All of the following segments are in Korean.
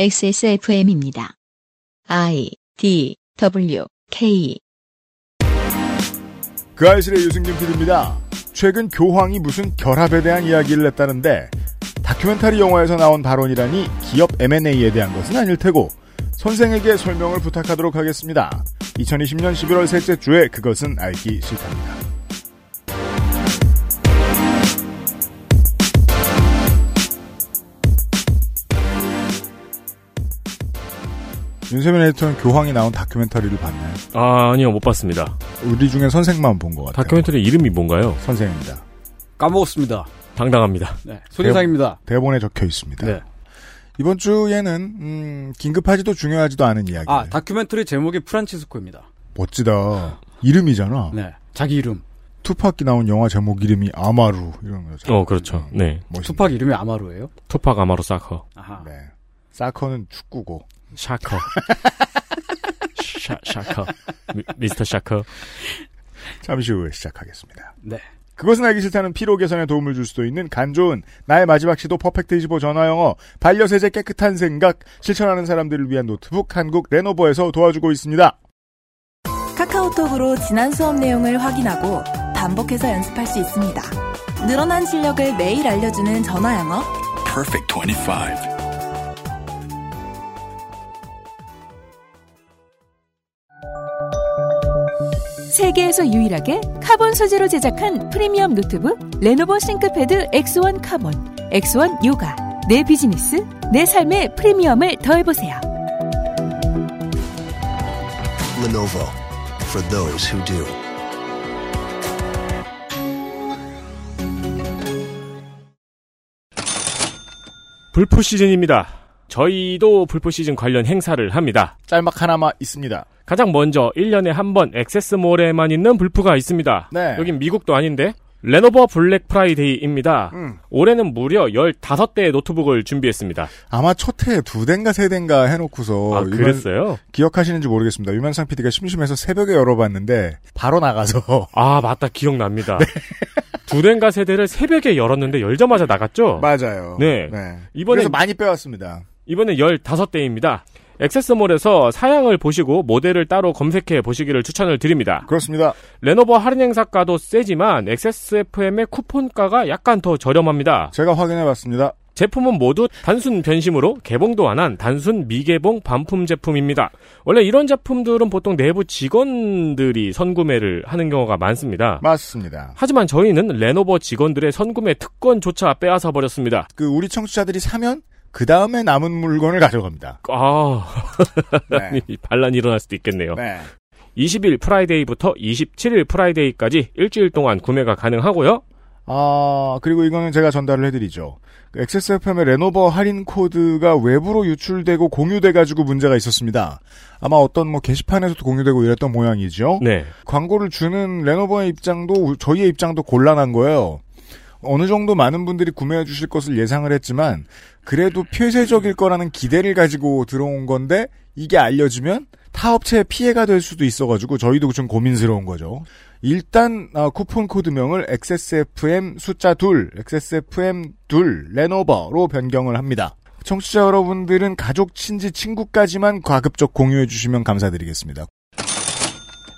XSFM입니다. I D W K 그 알실의 유승균 PD입니다. 최근 교황이 무슨 결합에 대한 이야기를 했다는데 다큐멘터리 영화에서 나온 발언이라니 기업 M&A에 대한 것은 아닐 테고 선생에게 설명을 부탁하도록 하겠습니다. 2020년 11월 셋째 주에 그것은 알기 싫답니다. 윤세민 에디터는 교황이 나온 다큐멘터리를 봤나요? 아, 아니요, 못 봤습니다. 우리 중에 선생만 본 것 같아요. 다큐멘터리 이름이 뭔가요? 선생입니다. 까먹었습니다. 당당합니다. 네. 손이상입니다. 대본 에 적혀 있습니다. 네. 이번 주에는 음, 긴급하지도 중요하지도 않은 이야기. 아, 다큐멘터리 제목이 프란치스코입니다. 멋지다. 이름이잖아. 네. 자기 이름. 투팍이 나온 영화 제목 이름이 아마루 이런 거죠. 어, 그렇죠. 네. 멋있네. 투팍 이름이 아마루예요? 투팍 아마루 사커. 아하. 네. soccer는 축구고. 샤커. 샤, 샤커. 미, 미스터 샤커. 잠시 후에 시작하겠습니다. 네. 그것은 알기 싫다는 피로 개선에 도움을 줄 수도 있는 간 좋은 나의 마지막 시도 퍼펙트 25 전화 영어 반려세제 깨끗한 생각 실천하는 사람들을 위한 노트북 한국 레노버에서 도와주고 있습니다. 카카오톡으로 지난 수업 내용을 확인하고 반복해서 연습할 수 있습니다. 늘어난 실력을 매일 알려주는 전화 영어. Perfect 25. 세계에서 유일하게 카본 소재로 제작한 프리미엄 노트북 레노버 싱크패드 X1 카본, X1 요가. 내 비즈니스, 내 삶의 프리미엄을 더해보세요. Lenovo for those who do. 불프 시즌입니다. 저희도 불프 시즌 관련 행사를 합니다. 짤막 하나만 있습니다. 가장 먼저 1년에 한 번 XS몰에만 있는 불프가 있습니다. 네. 여긴 미국도 아닌데 레노버 블랙 프라이데이입니다. 음. 올해는 무려 15대의 노트북을 준비했습니다. 아마 첫 해에 두 대인가 세 대인가 해놓고서 아, 그랬어요? 기억하시는지 모르겠습니다. 유면상 PD가 심심해서 새벽에 열어봤는데 바로 나가서 아, 맞다. 기억납니다. 두 대인가 세 대를 새벽에 열었는데 열자마자 나갔죠? 맞아요. 네. 이번에 그래서 많이 빼왔습니다. 이번에 15대입니다. 액세스몰에서 사양을 보시고 모델을 따로 검색해 보시기를 추천을 드립니다. 그렇습니다. 레노버 할인 행사가도 세지만 XSFM의 쿠폰가가 약간 더 저렴합니다. 제가 확인해 봤습니다. 제품은 모두 단순 변심으로 개봉도 안 한 단순 미개봉 반품 제품입니다. 원래 이런 제품들은 보통 내부 직원들이 선구매를 하는 경우가 많습니다. 맞습니다. 하지만 저희는 레노버 직원들의 선구매 특권조차 빼앗아 버렸습니다. 그 우리 청취자들이 사면 그 다음에 남은 물건을 가져갑니다. 아, 네. 반란이 일어날 수도 있겠네요. 네. 20일 Friday부터 27일 Friday까지 일주일 동안 구매가 가능하고요. 아 그리고 이거는 제가 전달을 해드리죠. 그 XSFM의 레노버 할인 코드가 외부로 유출되고 공유돼가지고 문제가 있었습니다. 아마 어떤 뭐 게시판에서도 공유되고 이랬던 모양이죠. 네. 광고를 주는 레노버의 입장도 저희의 입장도 곤란한 거예요. 어느 정도 많은 분들이 구매해 주실 것을 예상을 했지만 그래도 폐쇄적일 거라는 기대를 가지고 들어온 건데 이게 알려지면 타 업체에 피해가 될 수도 있어가지고 저희도 좀 고민스러운 거죠. 일단 아, 쿠폰 코드명을 XSFM 숫자 둘, XSFM 둘 레노버로 변경을 합니다. 청취자 여러분들은 가족, 친지, 친구까지만 가급적 공유해 주시면 감사드리겠습니다.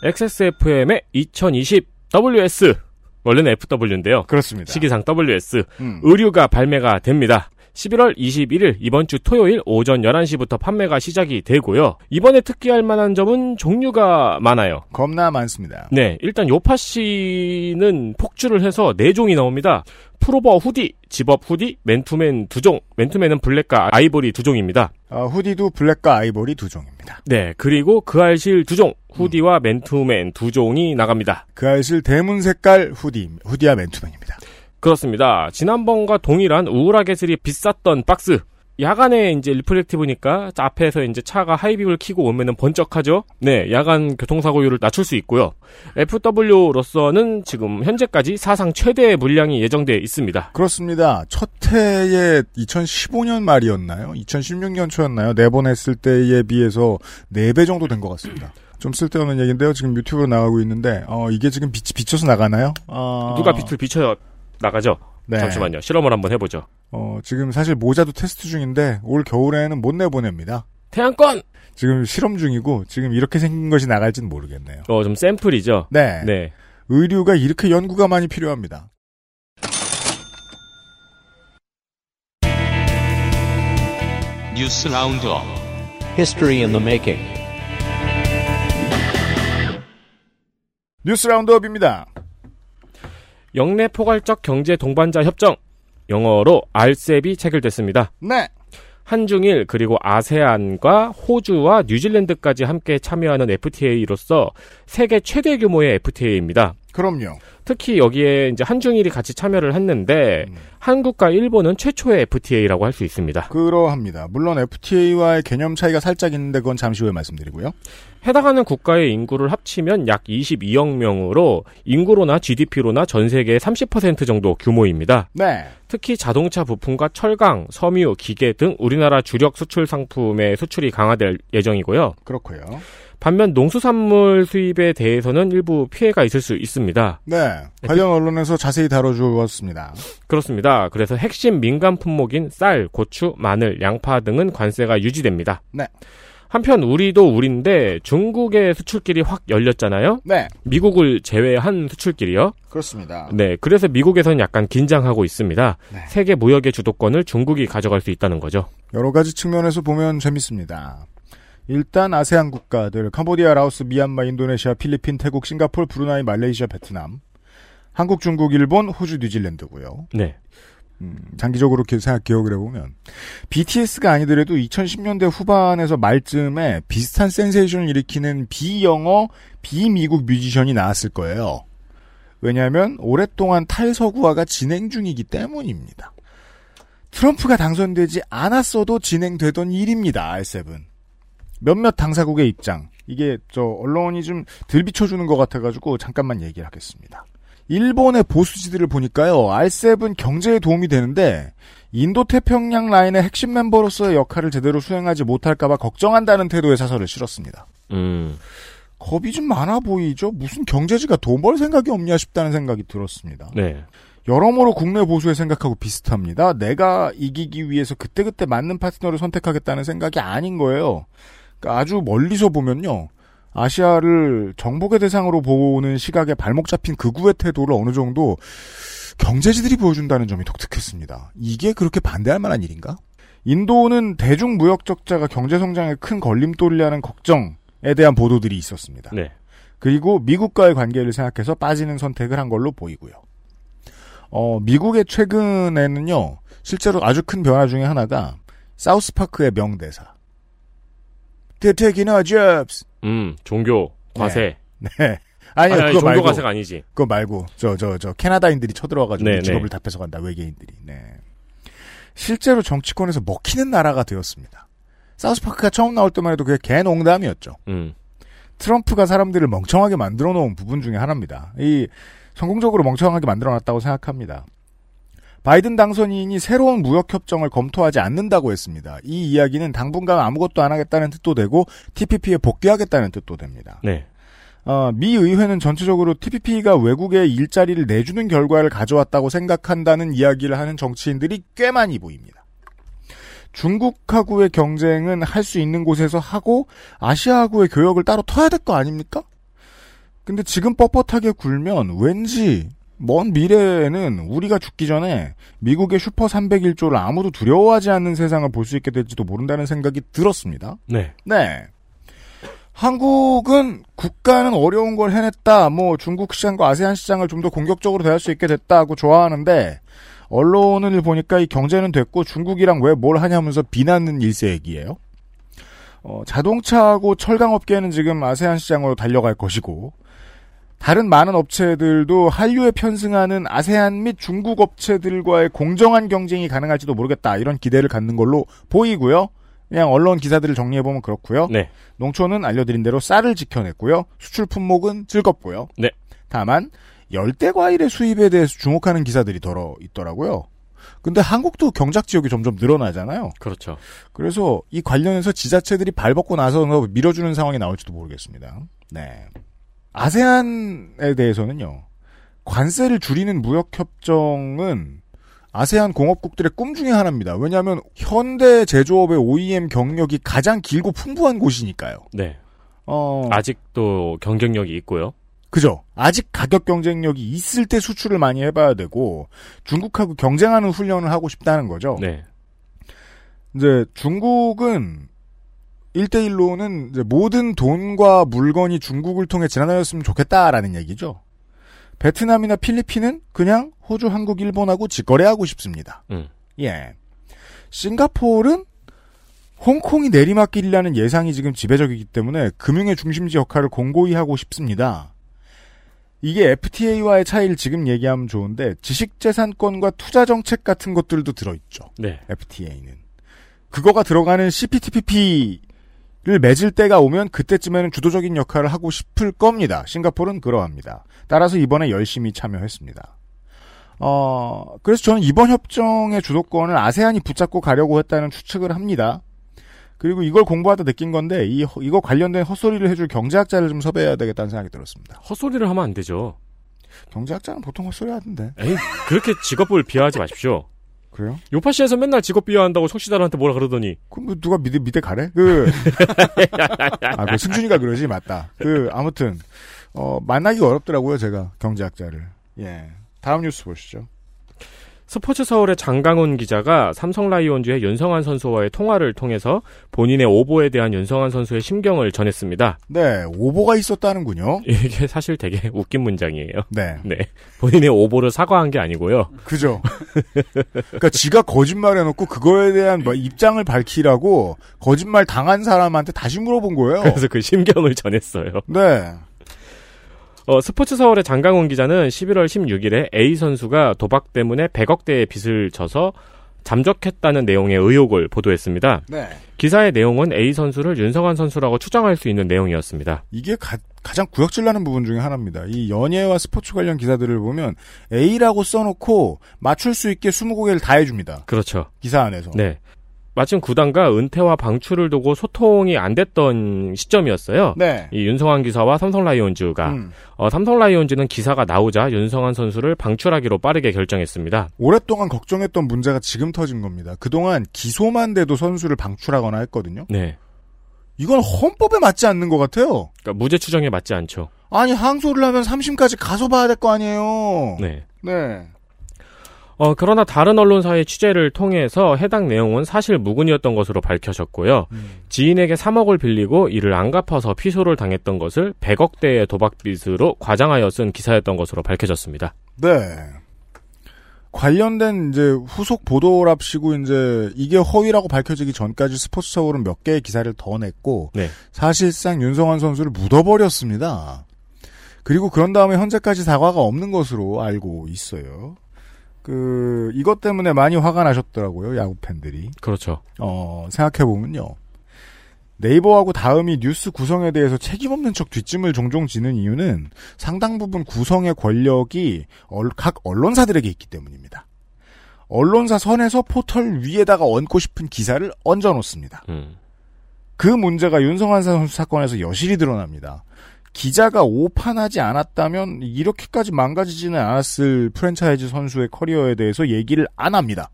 XSFM의 2020 WS 원래는 FW인데요. 그렇습니다. 시기상 WS 음. 의류가 발매가 됩니다. 11월 21일 이번 주 토요일 오전 11시부터 판매가 시작이 되고요. 이번에 특기할 만한 점은 종류가 많아요. 겁나 많습니다. 네, 일단 요파 씨는 폭주를 해서 4종이 나옵니다. 프로버 hoodie, zip-up hoodie, 맨투맨 2종, 맨투맨은 블랙과 아이보리 2종입니다. 아, hoodie도 블랙과 아이보리 두 종입니다. 네, 그리고 그 알실 2종, hoodie와 맨투맨 2종이 나갑니다. 그 알실 대문 색깔 hoodie, hoodie와 맨투맨입니다. 그렇습니다. 지난번과 동일한 우울하게 슬이 비쌌던 박스. 야간에 이제 reflective니까 앞에서 이제 차가 high beam을 키고 오면은 번쩍하죠. 네, 야간 교통사고율을 낮출 수 있고요. FW로서는 지금 현재까지 사상 최대의 물량이 예정돼 있습니다. 그렇습니다. 첫 해에 2015년 말이었나요? 2016년 초였나요? 내보냈을 때에 비해서 4배 정도 된 것 같습니다. 좀 쓸데없는 얘기인데요. 지금 유튜브로 나가고 있는데, 어, 이게 지금 빛이 비쳐서 나가나요? 어, 누가 빛을 비춰 나가죠? 네. 잠시만요. 실험을 한번 해보죠. 어, 지금 사실 모자도 테스트 중인데 올 겨울에는 못 내보냅니다. 태양권! 지금 실험 중이고 지금 이렇게 생긴 것이 나갈지는 모르겠네요. 어, 좀 샘플이죠. 네. 네. 의류가 이렇게 연구가 많이 필요합니다. 뉴스 roundup History in the making. 뉴스 roundup입니다. 역내 포괄적 경제 동반자 협정. 영어로 RCEP이 체결됐습니다. 네. 한중일 그리고 아세안과 호주와 뉴질랜드까지 함께 참여하는 FTA로서 세계 최대 규모의 FTA입니다. 그럼요. 특히 여기에 이제 한중일이 같이 참여를 했는데 음. 한국과 일본은 최초의 FTA라고 할 수 있습니다. 그러합니다. 물론 FTA와의 개념 차이가 살짝 있는데 그건 잠시 후에 말씀드리고요. 해당하는 국가의 인구를 합치면 약 22억 명으로 인구로나 GDP로나 전 세계의 30% 정도 규모입니다. 네. 특히 자동차 부품과 철강, 섬유, 기계 등 우리나라 주력 수출 상품의 수출이 강화될 예정이고요. 그렇고요. 반면 농수산물 수입에 대해서는 일부 피해가 있을 수 있습니다. 네. 관련 언론에서 자세히 다뤄주었습니다. 그렇습니다. 그래서 핵심 민간 품목인 쌀, 고추, 마늘, 양파 등은 관세가 유지됩니다. 네. 한편 우리도 우리인데 중국의 수출길이 확 열렸잖아요. 네. 미국을 제외한 수출길이요. 그렇습니다. 네, 그래서 미국에서는 약간 긴장하고 있습니다. 네. 세계 무역의 주도권을 중국이 가져갈 수 있다는 거죠. 여러 가지 측면에서 보면 재밌습니다. 일단 아세안 국가들 캄보디아, 라오스, 미얀마, 인도네시아, 필리핀, 태국, 싱가폴, 브루나이, 말레이시아, 베트남, 한국, 중국, 일본, 호주, 뉴질랜드고요. 네. 음, 장기적으로 이렇게 생각 기억을 해보면 BTS가 아니더라도 2010년대 후반에서 말쯤에 비슷한 센세이션을 일으키는 비영어, 비미국 뮤지션이 나왔을 거예요. 왜냐하면 오랫동안 탈서구화가 진행 중이기 때문입니다. 트럼프가 당선되지 않았어도 진행되던 일입니다. R7. 몇몇 당사국의 입장. 이게 저 언론이 좀덜 비춰주는 것 같아가지고 잠깐만 얘기를 하겠습니다. 일본의 보수지들을 보니까요, R7 경제에 도움이 되는데, 인도 태평양 라인의 핵심 멤버로서의 역할을 제대로 수행하지 못할까봐 걱정한다는 태도의 사설을 실었습니다. 음. 겁이 좀 많아 보이죠? 무슨 경제지가 돈 벌 생각이 없냐 싶다는 생각이 들었습니다. 네. 여러모로 국내 보수의 생각하고 비슷합니다. 내가 이기기 위해서 그때그때 맞는 파트너를 선택하겠다는 생각이 아닌 거예요. 그러니까 아주 멀리서 보면요. 아시아를 정복의 대상으로 보는 시각에 발목 잡힌 극우의 태도를 어느 정도 경제지들이 보여준다는 점이 독특했습니다. 이게 그렇게 반대할 만한 일인가? 인도는 대중 무역 적자가 경제 성장에 큰 걸림돌이라는 걱정에 대한 보도들이 있었습니다. 네. 그리고 미국과의 관계를 생각해서 빠지는 선택을 한 걸로 보이고요. 어, 미국의 최근에는요, 실제로 아주 큰 변화 중에 하나가 사우스파크의 명대사. Our jobs. 음, 종교, 과세. 네. 아니요, 아니, 아니, 그거 종교 말고. 과세가 아니지. 그거 말고, 저, 저, 저, 캐나다인들이 쳐들어와가지고 네, 우리 직업을 네. 다 뺏어간다, 외계인들이. 네. 실제로 정치권에서 먹히는 나라가 되었습니다. 사우스파크가 처음 나올 때만 해도 그게 개농담이었죠. 음. 트럼프가 사람들을 멍청하게 만들어 놓은 부분 중에 하나입니다. 이 성공적으로 멍청하게 만들어 놨다고 생각합니다. 바이든 당선인이 새로운 무역 협정을 검토하지 않는다고 했습니다. 이 이야기는 당분간 아무것도 안 하겠다는 뜻도 되고 TPP에 복귀하겠다는 뜻도 됩니다. 네. 어, 미 의회는 전체적으로 TPP가 외국에 일자리를 내주는 결과를 가져왔다고 생각한다는 이야기를 하는 정치인들이 꽤 많이 보입니다. 중국하고의 경쟁은 할 수 있는 곳에서 하고 아시아하고의 교역을 따로 터야 될 거 아닙니까? 근데 지금 뻣뻣하게 굴면 왠지 먼 미래에는 우리가 죽기 전에 미국의 슈퍼 301조를 아무도 두려워하지 않는 세상을 볼 수 있게 될지도 모른다는 생각이 들었습니다. 네. 네. 한국은 국가는 어려운 걸 해냈다. 뭐 중국 시장과 아세안 시장을 좀 더 공격적으로 대할 수 있게 됐다고 좋아하는데 언론을 보니까 이 경제는 됐고 중국이랑 왜 뭘 하냐면서 비난은 일세얘기예요. 어, 자동차하고 철강 업계는 지금 아세안 시장으로 달려갈 것이고 다른 많은 업체들도 한류에 편승하는 아세안 및 중국 업체들과의 공정한 경쟁이 가능할지도 모르겠다. 이런 기대를 갖는 걸로 보이고요. 그냥 언론 기사들을 정리해보면 그렇고요. 네. 농촌은 알려드린 대로 쌀을 지켜냈고요. 수출 품목은 즐겁고요. 네. 다만 열대 과일의 수입에 대해서 주목하는 기사들이 덜어 있더라고요. 근데 한국도 경작 지역이 점점 늘어나잖아요. 그렇죠. 그래서 이 관련해서 지자체들이 발벗고 나서 밀어주는 상황이 나올지도 모르겠습니다. 네. 아세안에 대해서는요. 관세를 줄이는 무역 협정은 아세안 공업국들의 꿈 중에 하나입니다. 왜냐하면 현대 제조업의 OEM 경력이 가장 길고 풍부한 곳이니까요. 네. 어, 아직도 경쟁력이 있고요. 그죠. 아직 가격 경쟁력이 있을 때 수출을 많이 해봐야 되고 중국하고 경쟁하는 훈련을 하고 싶다는 거죠. 네. 이제 중국은 1대1로는 이제 모든 돈과 물건이 중국을 통해 지나다녔으면 좋겠다라는 얘기죠. 베트남이나 필리핀은 그냥 호주, 한국, 일본하고 직거래하고 싶습니다. 음. 예. 싱가포르는 홍콩이 내리막길이라는 예상이 지금 지배적이기 때문에 금융의 중심지 역할을 공고히 하고 싶습니다. 이게 FTA와의 차이를 지금 얘기하면 좋은데 지식재산권과 투자 정책 같은 것들도 들어있죠. 네. FTA는. 그거가 들어가는 CPTPP 를 맺을 때가 오면 그때쯤에는 주도적인 역할을 하고 싶을 겁니다. 싱가포르는 그러합니다. 따라서 이번에 열심히 참여했습니다. 어, 그래서 저는 이번 협정의 주도권을 아세안이 붙잡고 가려고 했다는 추측을 합니다. 그리고 이걸 공부하다 느낀 건데, 이, 이거 관련된 헛소리를 해줄 경제학자를 좀 섭외해야 되겠다는 생각이 들었습니다. 헛소리를 하면 안 되죠. 경제학자는 보통 헛소리 하던데. 에이, 그렇게 직업을 비하하지 마십시오. 그래요? 요파시에서 맨날 직업 비하한다고 청취자들한테 뭐라 그러더니. 그럼 뭐 누가 미대, 미대 가래? 그, 아, 그 승준이가 그러지? 맞다. 그, 아무튼, 어, 만나기 어렵더라고요, 제가, 경제학자를. 예. 다음 뉴스 보시죠. 스포츠 서울의 장강훈 기자가 삼성 라이온즈의 윤성환 선수와의 통화를 통해서 본인의 오보에 대한 윤성환 선수의 심경을 전했습니다. 네, 오보가 있었다는군요. 이게 사실 되게 웃긴 문장이에요. 네. 네. 본인의 오보를 사과한 게 아니고요. 그죠. 그러니까 지가 거짓말 해놓고 그거에 대한 뭐 입장을 밝히라고 거짓말 당한 사람한테 다시 물어본 거예요. 그래서 그 심경을 전했어요. 네. 어, 스포츠 서울의 장강훈 기자는 11월 16일에 A 선수가 도박 때문에 100억 대의 빚을 져서 잠적했다는 내용의 의혹을 보도했습니다. 네. 기사의 내용은 A 선수를 윤성환 선수라고 추정할 수 있는 내용이었습니다. 이게 가, 장 구역질 나는 부분 중에 하나입니다. 이 연예와 스포츠 관련 기사들을 보면 A라고 써놓고 맞출 수 있게 20곡을 다 해줍니다. 그렇죠. 기사 안에서. 네. 마침 구단과 은퇴와 방출을 두고 소통이 안 됐던 시점이었어요. 네. 이 윤성환 기사와 삼성 라이온즈가 음. 어, 삼성 라이온즈는 기사가 나오자 윤성환 선수를 방출하기로 빠르게 결정했습니다. 오랫동안 걱정했던 문제가 지금 터진 겁니다. 그동안 기소만 돼도 선수를 방출하거나 했거든요. 네. 이건 헌법에 맞지 않는 것 같아요. 그러니까 무죄 추정에 맞지 않죠. 아니 항소를 하면 3심까지 가서 봐야 될 거 아니에요. 네. 네. 어, 그러나 다른 언론사의 취재를 통해서 해당 내용은 사실 무근이었던 것으로 밝혀졌고요. 지인에게 3억을 빌리고 이를 안 갚아서 피소를 당했던 것을 100억대의 도박빚으로 과장하여 쓴 기사였던 것으로 밝혀졌습니다. 네. 관련된 이제 후속 보도랍시고 이제 이게 허위라고 밝혀지기 전까지 스포츠 서울은 몇 개의 기사를 더 냈고 네. 사실상 윤성환 선수를 묻어버렸습니다. 그리고 그런 다음에 현재까지 사과가 없는 것으로 알고 있어요. 그 이것 때문에 많이 화가 나셨더라고요 야구 팬들이. 그렇죠. 어 생각해 보면요. 네이버하고 다음이 뉴스 구성에 대해서 책임 없는 척 뒷짐을 종종 지는 이유는 상당 부분 구성의 권력이 얼- 각 언론사들에게 있기 때문입니다. 언론사 선에서 포털 위에다가 얹고 싶은 기사를 얹어 놓습니다. 음. 그 문제가 윤성환 선수 사건에서 여실히 드러납니다. 기자가 오판하지 않았다면 이렇게까지 망가지지는 않았을 프랜차이즈 선수의 커리어에 대해서 얘기를 안 합니다.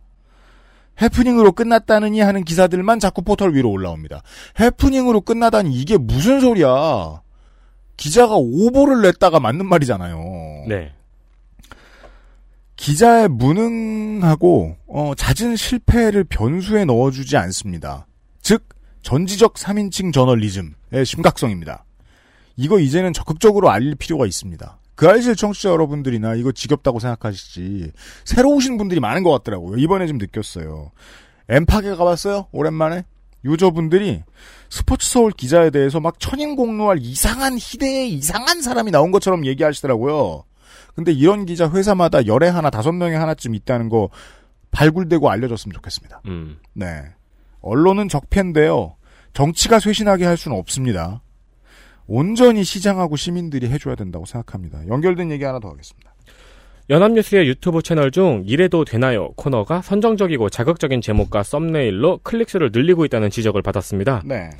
해프닝으로 끝났다느니 하는 기사들만 자꾸 포털 위로 올라옵니다. 해프닝으로 끝나다니 이게 무슨 소리야. 기자가 오보를 냈다가 맞는 말이잖아요. 네. 기자의 무능하고 어, 잦은 실패를 변수에 넣어주지 않습니다. 즉 전지적 3인칭 저널리즘의 심각성입니다. 이거 이제는 적극적으로 알릴 필요가 있습니다. 그 알실 청취자 여러분들이나 이거 지겹다고 생각하시지 새로 오신 분들이 많은 것 같더라고요. 이번에 좀 느꼈어요. 엠파게 가봤어요? 오랜만에? 유저분들이 스포츠 서울 기자에 대해서 막 천인공노할 이상한 희대의 이상한 사람이 나온 것처럼 얘기하시더라고요. 근데 이런 기자 회사마다 열에 하나 다섯 명에 하나쯤 있다는 거 발굴되고 알려졌으면 좋겠습니다. 음. 네. 언론은 적폐인데요. 정치가 쇄신하게 할 수는 없습니다. 온전히 시장하고 시민들이 해줘야 된다고 생각합니다. 연결된 얘기 하나 더 하겠습니다. 연합뉴스의 유튜브 채널 중 이래도 되나요 코너가 선정적이고 자극적인 제목과 썸네일로 클릭수를 늘리고 있다는 지적을 받았습니다. 네.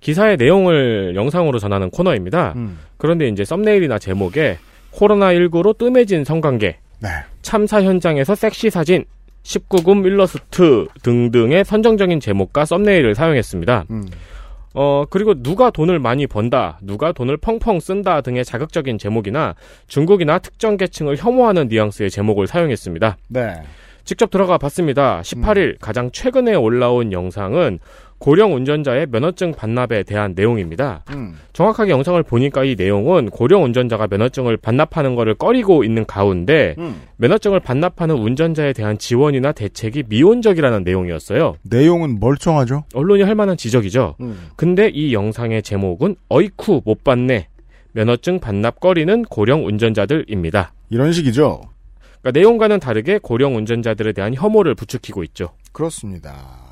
기사의 내용을 영상으로 전하는 코너입니다. 음. 그런데 이제 썸네일이나 제목에 코로나19로 뜸해진 성관계, 네. 참사 현장에서 섹시 사진, 19금 일러스트 등등의 선정적인 제목과 썸네일을 사용했습니다. 음. 어, 그리고 누가 돈을 많이 번다, 누가 돈을 펑펑 쓴다 등의 자극적인 제목이나 중국이나 특정 계층을 혐오하는 뉘앙스의 제목을 사용했습니다. 네. 직접 들어가 봤습니다. 18일 가장 최근에 올라온 영상은 고령 운전자의 면허증 반납에 대한 내용입니다. 음. 정확하게 영상을 보니까 이 내용은 고령 운전자가 면허증을 반납하는 것을 꺼리고 있는 가운데 음. 면허증을 반납하는 운전자에 대한 지원이나 대책이 미온적이라는 내용이었어요. 내용은 멀쩡하죠. 언론이 할 만한 지적이죠. 음. 근데 이 영상의 제목은 어이쿠 못 받네. 면허증 반납 꺼리는 고령 운전자들입니다. 이런 식이죠. 그러니까 내용과는 다르게 고령 운전자들에 대한 혐오를 부추기고 있죠. 그렇습니다.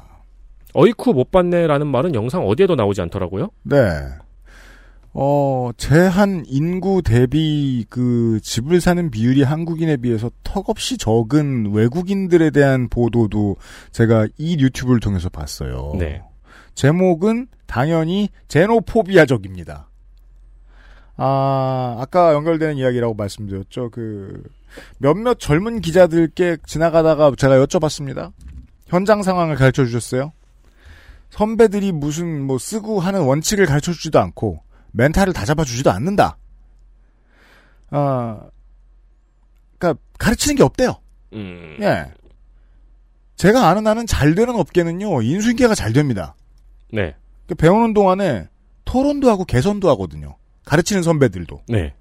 어이쿠 못 받네라는 말은 영상 어디에도 나오지 않더라고요. 네. 어, 제한 인구 대비 그 집을 사는 비율이 한국인에 비해서 턱없이 적은 외국인들에 대한 보도도 제가 이 유튜브를 통해서 봤어요. 네. 제목은 당연히 제노포비아적입니다. 아, 아까 연결되는 이야기라고 말씀드렸죠. 그, 몇몇 젊은 기자들께 지나가다가 제가 여쭤봤습니다. 현장 상황을 가르쳐 주셨어요. 선배들이 무슨 뭐 쓰고 하는 원칙을 가르쳐 주지도 않고 멘탈을 다 잡아 주지도 않는다. 아, 그니까 가르치는 게 없대요. 음. 예. 제가 아는 한은 잘 되는 업계는요 인수인계가 잘 됩니다. 네. 그 배우는 동안에 토론도 하고 개선도 하거든요. 가르치는 선배들도. 네.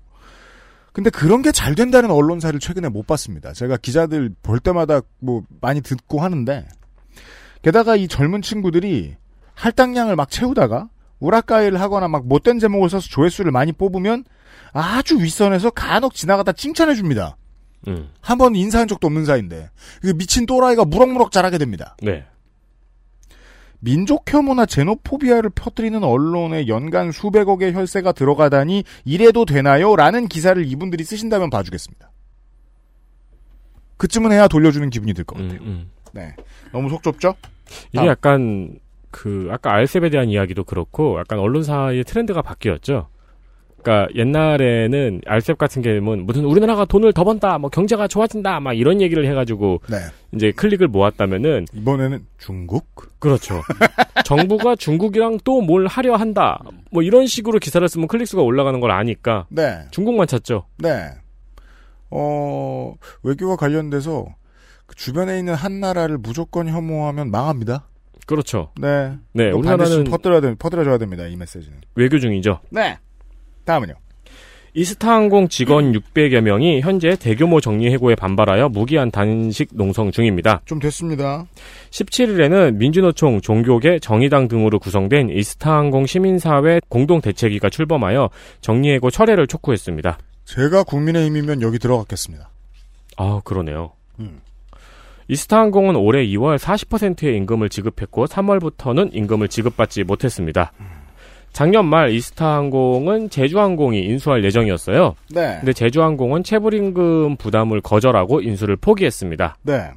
근데 그런 게 잘 된다는 언론사를 최근에 못 봤습니다. 제가 기자들 볼 때마다 뭐 많이 듣고 하는데 게다가 이 젊은 친구들이 할당량을 막 채우다가 우라카이를 하거나 막 못된 제목을 써서 조회수를 많이 뽑으면 아주 윗선에서 간혹 지나가다 칭찬해 줍니다. 음. 한번 인사한 적도 없는 사이인데 그 미친 또라이가 무럭무럭 자라게 됩니다. 네. 민족 혐오나 제노포비아를 퍼뜨리는 언론에 연간 수백억의 혈세가 들어가다니 이래도 되나요? 라는 기사를 이분들이 쓰신다면 봐주겠습니다. 그쯤은 해야 돌려주는 기분이 들 것 같아요. 음, 음. 네. 너무 속 좁죠? 이게 아. 약간 그 아까 알셉에 대한 이야기도 그렇고 약간 언론사의 트렌드가 바뀌었죠. 그러니까 옛날에는 알셉 같은 경우는 무슨 우리나라가 돈을 더 번다, 뭐 경제가 좋아진다, 막 이런 얘기를 해가지고 네. 이제 클릭을 모았다면은 이번에는 중국? 그렇죠. 정부가 중국이랑 또 뭘 하려 한다, 뭐 이런 식으로 기사를 쓰면 클릭 수가 올라가는 걸 아니까 네. 중국만 찾죠. 네. 어, 외교와 관련돼서 그 주변에 있는 한 나라를 무조건 혐오하면 망합니다. 그렇죠. 네. 네, 우리나라는 반드시 퍼뜨려야, 돼, 퍼뜨려줘야 됩니다. 이 메시지는. 외교 중이죠. 네. 다음은요. 이스타항공 직원 600여 명이 현재 대규모 정리 해고에 반발하여 무기한 단식 농성 중입니다. 좀 됐습니다. 17일에는 민주노총, 종교계, 정의당 등으로 구성된 이스타항공 시민사회 공동대책위가 출범하여 정리해고 철회를 촉구했습니다. 제가 국민의힘이면 여기 들어갔겠습니다. 아, 그러네요. 음. 이스타항공은 올해 2월 40%의 임금을 지급했고 3월부터는 임금을 지급받지 못했습니다. 작년 말 이스타항공은 제주항공이 인수할 예정이었어요. 네. 근데 제주항공은 체불임금 부담을 거절하고 인수를 포기했습니다. 네.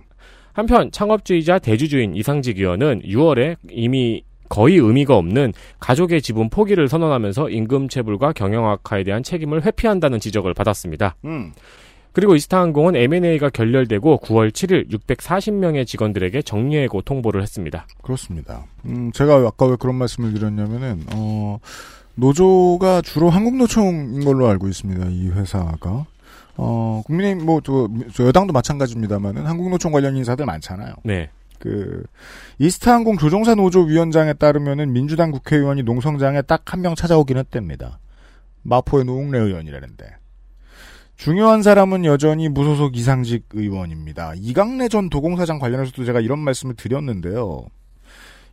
한편 창업주의자 대주주인 이상직 의원은 6월에 이미 거의 의미가 없는 가족의 지분 포기를 선언하면서 임금 체불과 경영 악화에 대한 책임을 회피한다는 지적을 받았습니다. 음. 그리고 이스타항공은 M&A가 결렬되고 9월 7일 640명의 직원들에게 정리해고 통보를 했습니다. 그렇습니다. 음, 제가 아까 왜 그런 말씀을 드렸냐면은, 어, 노조가 주로 한국노총인 걸로 알고 있습니다. 이 회사가. 어, 국민의힘, 뭐, 저, 저 여당도 마찬가지입니다만은 한국노총 관련 인사들 많잖아요. 네. 그, 이스타항공 조종사 노조 위원장에 따르면은 민주당 국회의원이 농성장에 딱 한 명 찾아오긴 했답니다. 마포의 노웅래 의원이라는데. 중요한 사람은 여전히 무소속 이상직 의원입니다. 이강래 전 도공사장 관련해서도 제가 이런 말씀을 드렸는데요.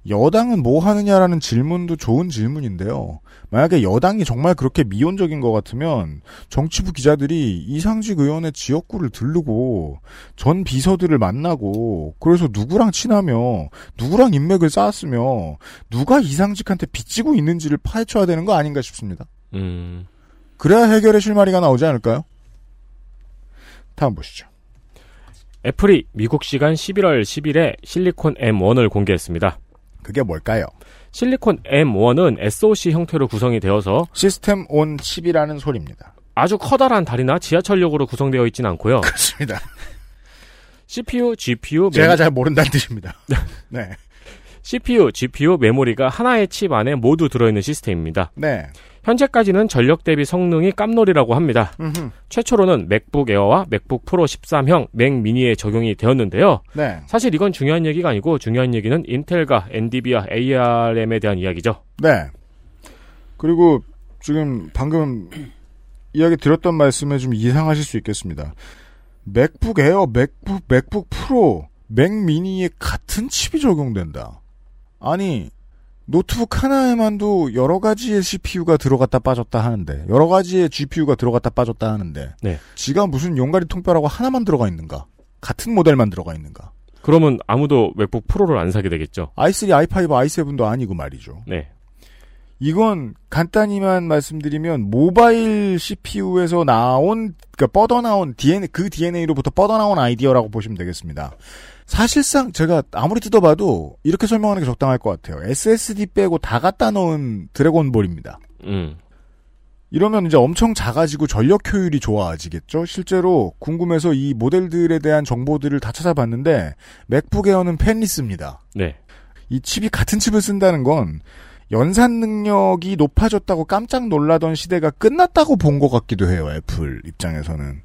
여당은 뭐 하느냐라는 질문도 좋은 질문인데요. 만약에 여당이 정말 그렇게 미온적인 것 같으면 정치부 기자들이 이상직 의원의 지역구를 들르고 전 비서들을 만나고 그래서 누구랑 친하며 누구랑 인맥을 쌓았으며 누가 이상직한테 빚지고 있는지를 파헤쳐야 되는 거 아닌가 싶습니다. 음. 그래야 해결의 실마리가 나오지 않을까요? 다음 보시죠. 애플이 미국 시간 11월 10일에 실리콘 M1을 공개했습니다. 그게 뭘까요? 실리콘 M1은 SoC 형태로 구성이 되어서 system on chip이라는 소리입니다. 아주 커다란 다리나 지하철역으로 구성되어 있진 않고요. 그렇습니다. CPU, GPU, 제가 메모- 잘 모른다는 뜻입니다. 네. CPU, GPU, 메모리가 하나의 칩 안에 모두 들어있는 시스템입니다. 네. 현재까지는 전력 대비 성능이 깜놀이라고 합니다. 음흠. 최초로는 맥북 에어와 맥북 프로 13형, 맥 미니에 적용이 되었는데요. 네. 사실 이건 중요한 얘기가 아니고 중요한 얘기는 인텔과 엔디비아 ARM에 대한 이야기죠. 네. 그리고 지금 방금 이야기 드렸던 말씀에 좀 이상하실 수 있겠습니다. 맥북 에어, 맥북, 맥북 프로, 맥 미니에 같은 칩이 적용된다. 아니, 노트북 하나에만도 여러 가지의 CPU가 들어갔다 빠졌다 하는데, 여러 가지의 GPU가 들어갔다 빠졌다 하는데, 네. 지가 무슨 용가리 통뼈라고 하나만 들어가 있는가? 같은 모델만 들어가 있는가? 그러면 아무도 맥북 프로를 안 사게 되겠죠. i3, i5, i7도 아니고 말이죠. 네. 이건 간단히만 말씀드리면 모바일 CPU에서 나온 그러니까 뻗어나온 DNA 그 DNA로부터 뻗어나온 아이디어라고 보시면 되겠습니다. 사실상 제가 아무리 뜯어봐도 이렇게 설명하는 게 적당할 것 같아요. SSD 빼고 다 갖다 넣은 드래곤볼입니다. 음. 이러면 이제 엄청 작아지고 전력 효율이 좋아지겠죠? 실제로 궁금해서 이 모델들에 대한 정보들을 다 찾아봤는데 맥북 에어는 펜리스입니다. 네. 이 칩이 같은 칩을 쓴다는 건 연산 능력이 높아졌다고 깜짝 놀라던 시대가 끝났다고 본 것 같기도 해요. 애플 입장에서는.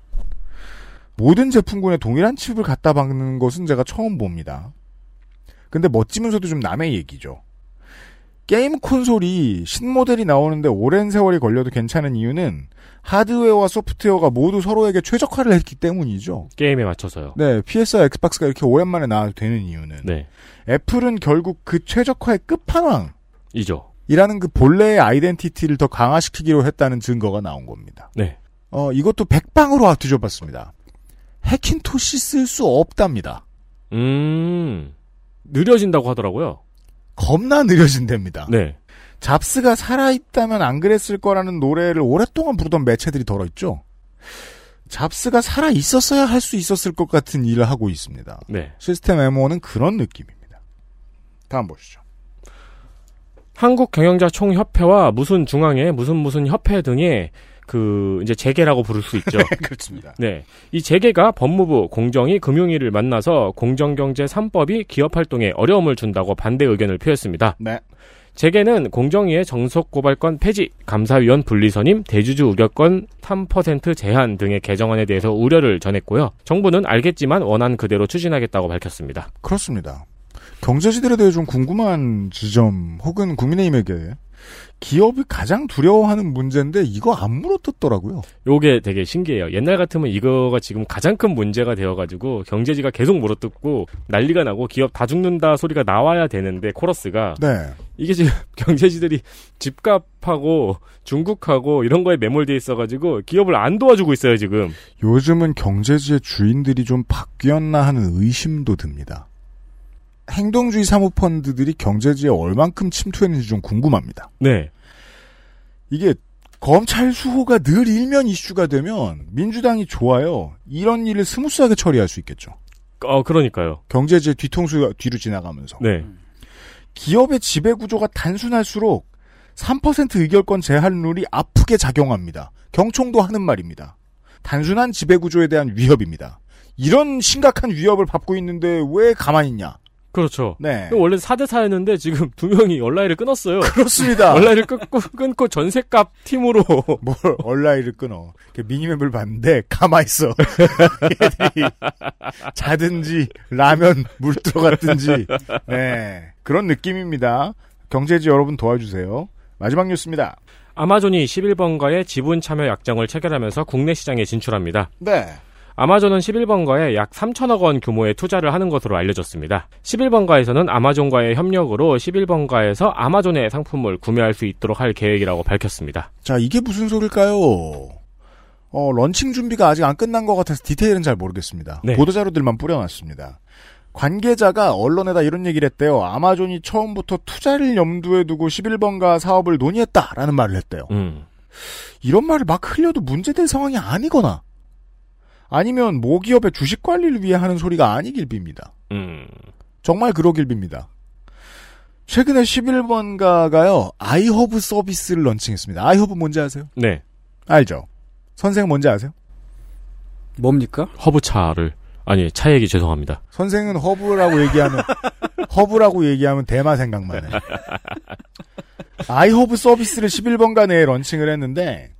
모든 제품군에 동일한 칩을 갖다 박는 것은 제가 처음 봅니다. 근데 멋지면서도 좀 남의 얘기죠. 게임 콘솔이 신모델이 나오는데 오랜 세월이 걸려도 괜찮은 이유는 하드웨어와 소프트웨어가 모두 서로에게 최적화를 했기 때문이죠. 게임에 맞춰서요. 네, PS와 엑스박스가 이렇게 오랜만에 나와도 되는 이유는 네. 애플은 결국 그 최적화의 끝판왕 이죠. 이라는 그 본래의 아이덴티티를 더 강화시키기로 했다는 증거가 나온 겁니다. 네. 어, 이것도 백방으로 뒤져봤습니다. 해킨토시 쓸 수 없답니다. 음. 느려진다고 하더라고요. 겁나 느려진답니다. 네. 잡스가 살아있다면 안 그랬을 거라는 노래를 오랫동안 부르던 매체들이 덜어있죠. 잡스가 살아있었어야 할 수 있었을 것 같은 일을 하고 있습니다. 네. 시스템 M1은 그런 느낌입니다. 다음 보시죠. 한국경영자총협회와 무슨 중앙회, 무슨 무슨 협회 등의 그 이제 재계라고 부를 수 있죠. 그렇습니다. 네. 이 재계가 법무부, 공정위, 금융위를 만나서 공정경제 3법이 기업 활동에 어려움을 준다고 반대 의견을 표했습니다. 네. 재계는 공정위의 정속고발권 폐지, 감사위원 분리선임, 대주주 우려권 3% 제한 등의 개정안에 대해서 우려를 전했고요. 정부는 알겠지만 원안 그대로 추진하겠다고 밝혔습니다. 그렇습니다. 경제지들에 대해 좀 궁금한 지점 혹은 국민의힘에게 기업이 가장 두려워하는 문제인데 이거 안 물어뜯더라고요. 요게 되게 신기해요. 옛날 같으면 이거가 지금 가장 큰 문제가 되어가지고 경제지가 계속 물어뜯고 난리가 나고 기업 다 죽는다 소리가 나와야 되는데 코러스가 네. 이게 지금 경제지들이 집값하고 중국하고 이런 거에 매몰돼 있어가지고 기업을 안 도와주고 있어요 지금. 요즘은 경제지의 주인들이 좀 바뀌었나 하는 의심도 듭니다. 행동주의 사모펀드들이 경제지에 얼만큼 침투했는지 좀 궁금합니다. 네. 이게 검찰 수호가 늘 일면 이슈가 되면 민주당이 좋아요. 이런 일을 스무스하게 처리할 수 있겠죠. 어 그러니까요. 경제지의 뒤통수가 뒤로 지나가면서. 네. 기업의 지배 구조가 단순할수록 3% 의결권 제한 룰이 아프게 작용합니다. 경총도 하는 말입니다. 단순한 지배 구조에 대한 위협입니다. 이런 심각한 위협을 받고 있는데 왜 가만히 있냐? 그렇죠. 네. 원래 4대 4였는데 지금 두 명이 얼라이를 끊었어요. 그렇습니다. 얼라이를 끊고 끊고 전세값 팀으로 뭘 얼라이를 끊어. 미니맵을 봤는데 가만히 있어. 얘들이 자든지 라면 물 들어갔든지 네 그런 느낌입니다. 경제지 여러분 도와주세요. 마지막 뉴스입니다. 아마존이 11번가의 지분 참여 약정을 체결하면서 국내 시장에 진출합니다. 네. 아마존은 11번가에 약 3천억 원 규모의 투자를 하는 것으로 알려졌습니다. 11번가에서는 아마존과의 협력으로 11번가에서 아마존의 상품을 구매할 수 있도록 할 계획이라고 밝혔습니다. 자 이게 무슨 소릴까요? 어 런칭 준비가 아직 안 끝난 것 같아서 디테일은 잘 모르겠습니다. 네. 보도 자료들만 뿌려놨습니다. 관계자가 언론에다 이런 얘기를 했대요. 아마존이 처음부터 투자를 염두에 두고 11번가 사업을 논의했다라는 말을 했대요. 음. 이런 말을 막 흘려도 문제될 상황이 아니거나 아니면 모기업의 주식 관리를 위해 하는 소리가 아니길 빕니다. 음. 정말 그러길 빕니다. 최근에 11번가가요, 아이허브 서비스를 런칭했습니다. 아이허브 뭔지 아세요? 네. 알죠? 선생 뭔지 아세요? 뭡니까? 허브차를 아니, 차 얘기 죄송합니다. 선생은 허브라고 얘기하면 허브라고 얘기하면 대마 생각만 해. 아이허브 서비스를 11번가 내에 런칭을 했는데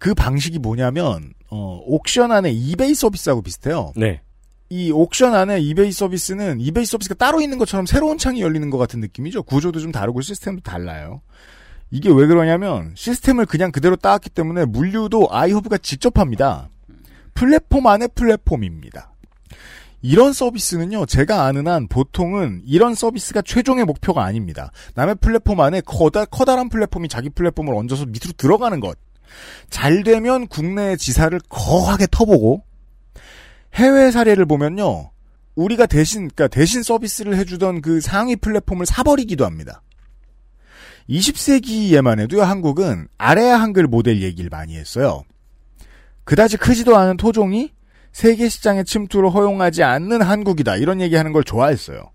그 방식이 뭐냐면 어, 옥션 안에 이베이 서비스하고 비슷해요. 네. 이 옥션 안에 이베이 서비스는 이베이 서비스가 따로 있는 것처럼 새로운 창이 열리는 것 같은 느낌이죠. 구조도 좀 다르고 시스템도 달라요. 이게 왜 그러냐면 시스템을 그냥 그대로 따왔기 때문에 물류도 아이허브가 직접 합니다. 플랫폼 안에 플랫폼입니다. 이런 서비스는요, 제가 아는 한 보통은 이런 서비스가 최종의 목표가 아닙니다. 남의 플랫폼 안에 커다, 커다란 플랫폼이 자기 플랫폼을 얹어서 밑으로 들어가는 것. 잘 되면 국내의 지사를 거하게 터보고, 해외 사례를 보면요, 우리가 대신, 그러니까 대신 서비스를 해주던 그 상위 플랫폼을 사버리기도 합니다. 20세기에만 해도요, 한국은 아래아 한글 모델 얘기를 많이 했어요. 그다지 크지도 않은 토종이 세계 시장의 침투를 허용하지 않는 한국이다. 이런 얘기하는 걸 좋아했어요.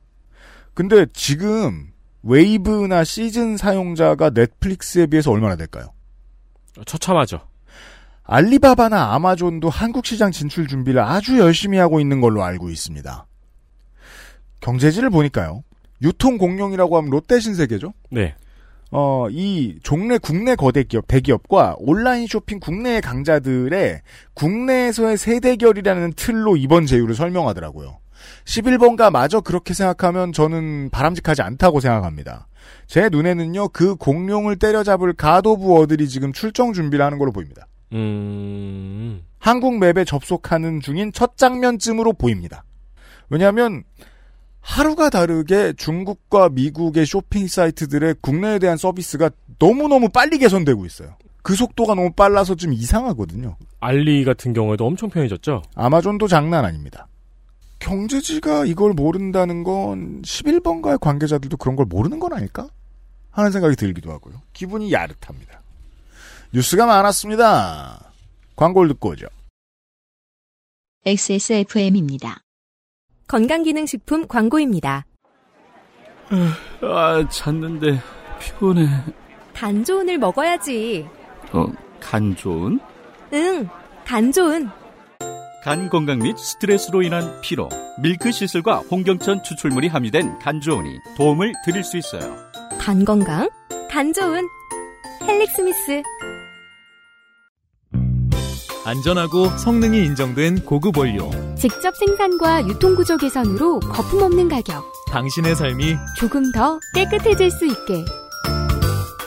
근데 지금 웨이브나 시즌 사용자가 넷플릭스에 비해서 얼마나 될까요? 처참하죠. 알리바바나 아마존도 한국 시장 진출 준비를 아주 열심히 하고 있는 걸로 알고 있습니다. 경제지를 보니까요. 유통 공룡이라고 하면 롯데 신세계죠? 네. 어, 이 종래 국내 거대 기업, 대기업과 온라인 쇼핑 국내의 강자들의 국내에서의 세대결이라는 틀로 이번 제휴를 설명하더라고요. 11번가 마저 그렇게 생각하면 저는 바람직하지 않다고 생각합니다. 제 눈에는요, 그 공룡을 때려잡을 가도부어들이 지금 출정 준비를 하는 걸로 보입니다. 음, 한국 맵에 접속하는 중인 첫 장면쯤으로 보입니다. 왜냐하면 하루가 다르게 중국과 미국의 쇼핑 사이트들의 국내에 대한 서비스가 너무너무 빨리 개선되고 있어요. 그 속도가 너무 빨라서 좀 이상하거든요. 알리 같은 경우에도 엄청 편해졌죠? 아마존도 장난 아닙니다. 경제지가 이걸 모른다는 건 11번가의 관계자들도 그런 걸 모르는 건 아닐까? 하는 생각이 들기도 하고요. 기분이 야릇합니다. 뉴스가 많았습니다. 광고를 듣고 오죠. XSFM입니다. 건강기능식품 광고입니다. 아, 잤는데 피곤해. 간 좋은을 먹어야지. 어, 간 좋은? 응, 간 좋은. 간 건강 및 스트레스로 인한 피로, 밀크 시슬과 홍경천 추출물이 함유된 간 좋은이 도움을 드릴 수 있어요. 간 건강, 간 좋은. 헬릭스미스. 안전하고 성능이 인정된 고급 원료. 직접 생산과 유통구조 개선으로 거품 없는 가격. 당신의 삶이 조금 더 깨끗해질 수 있게.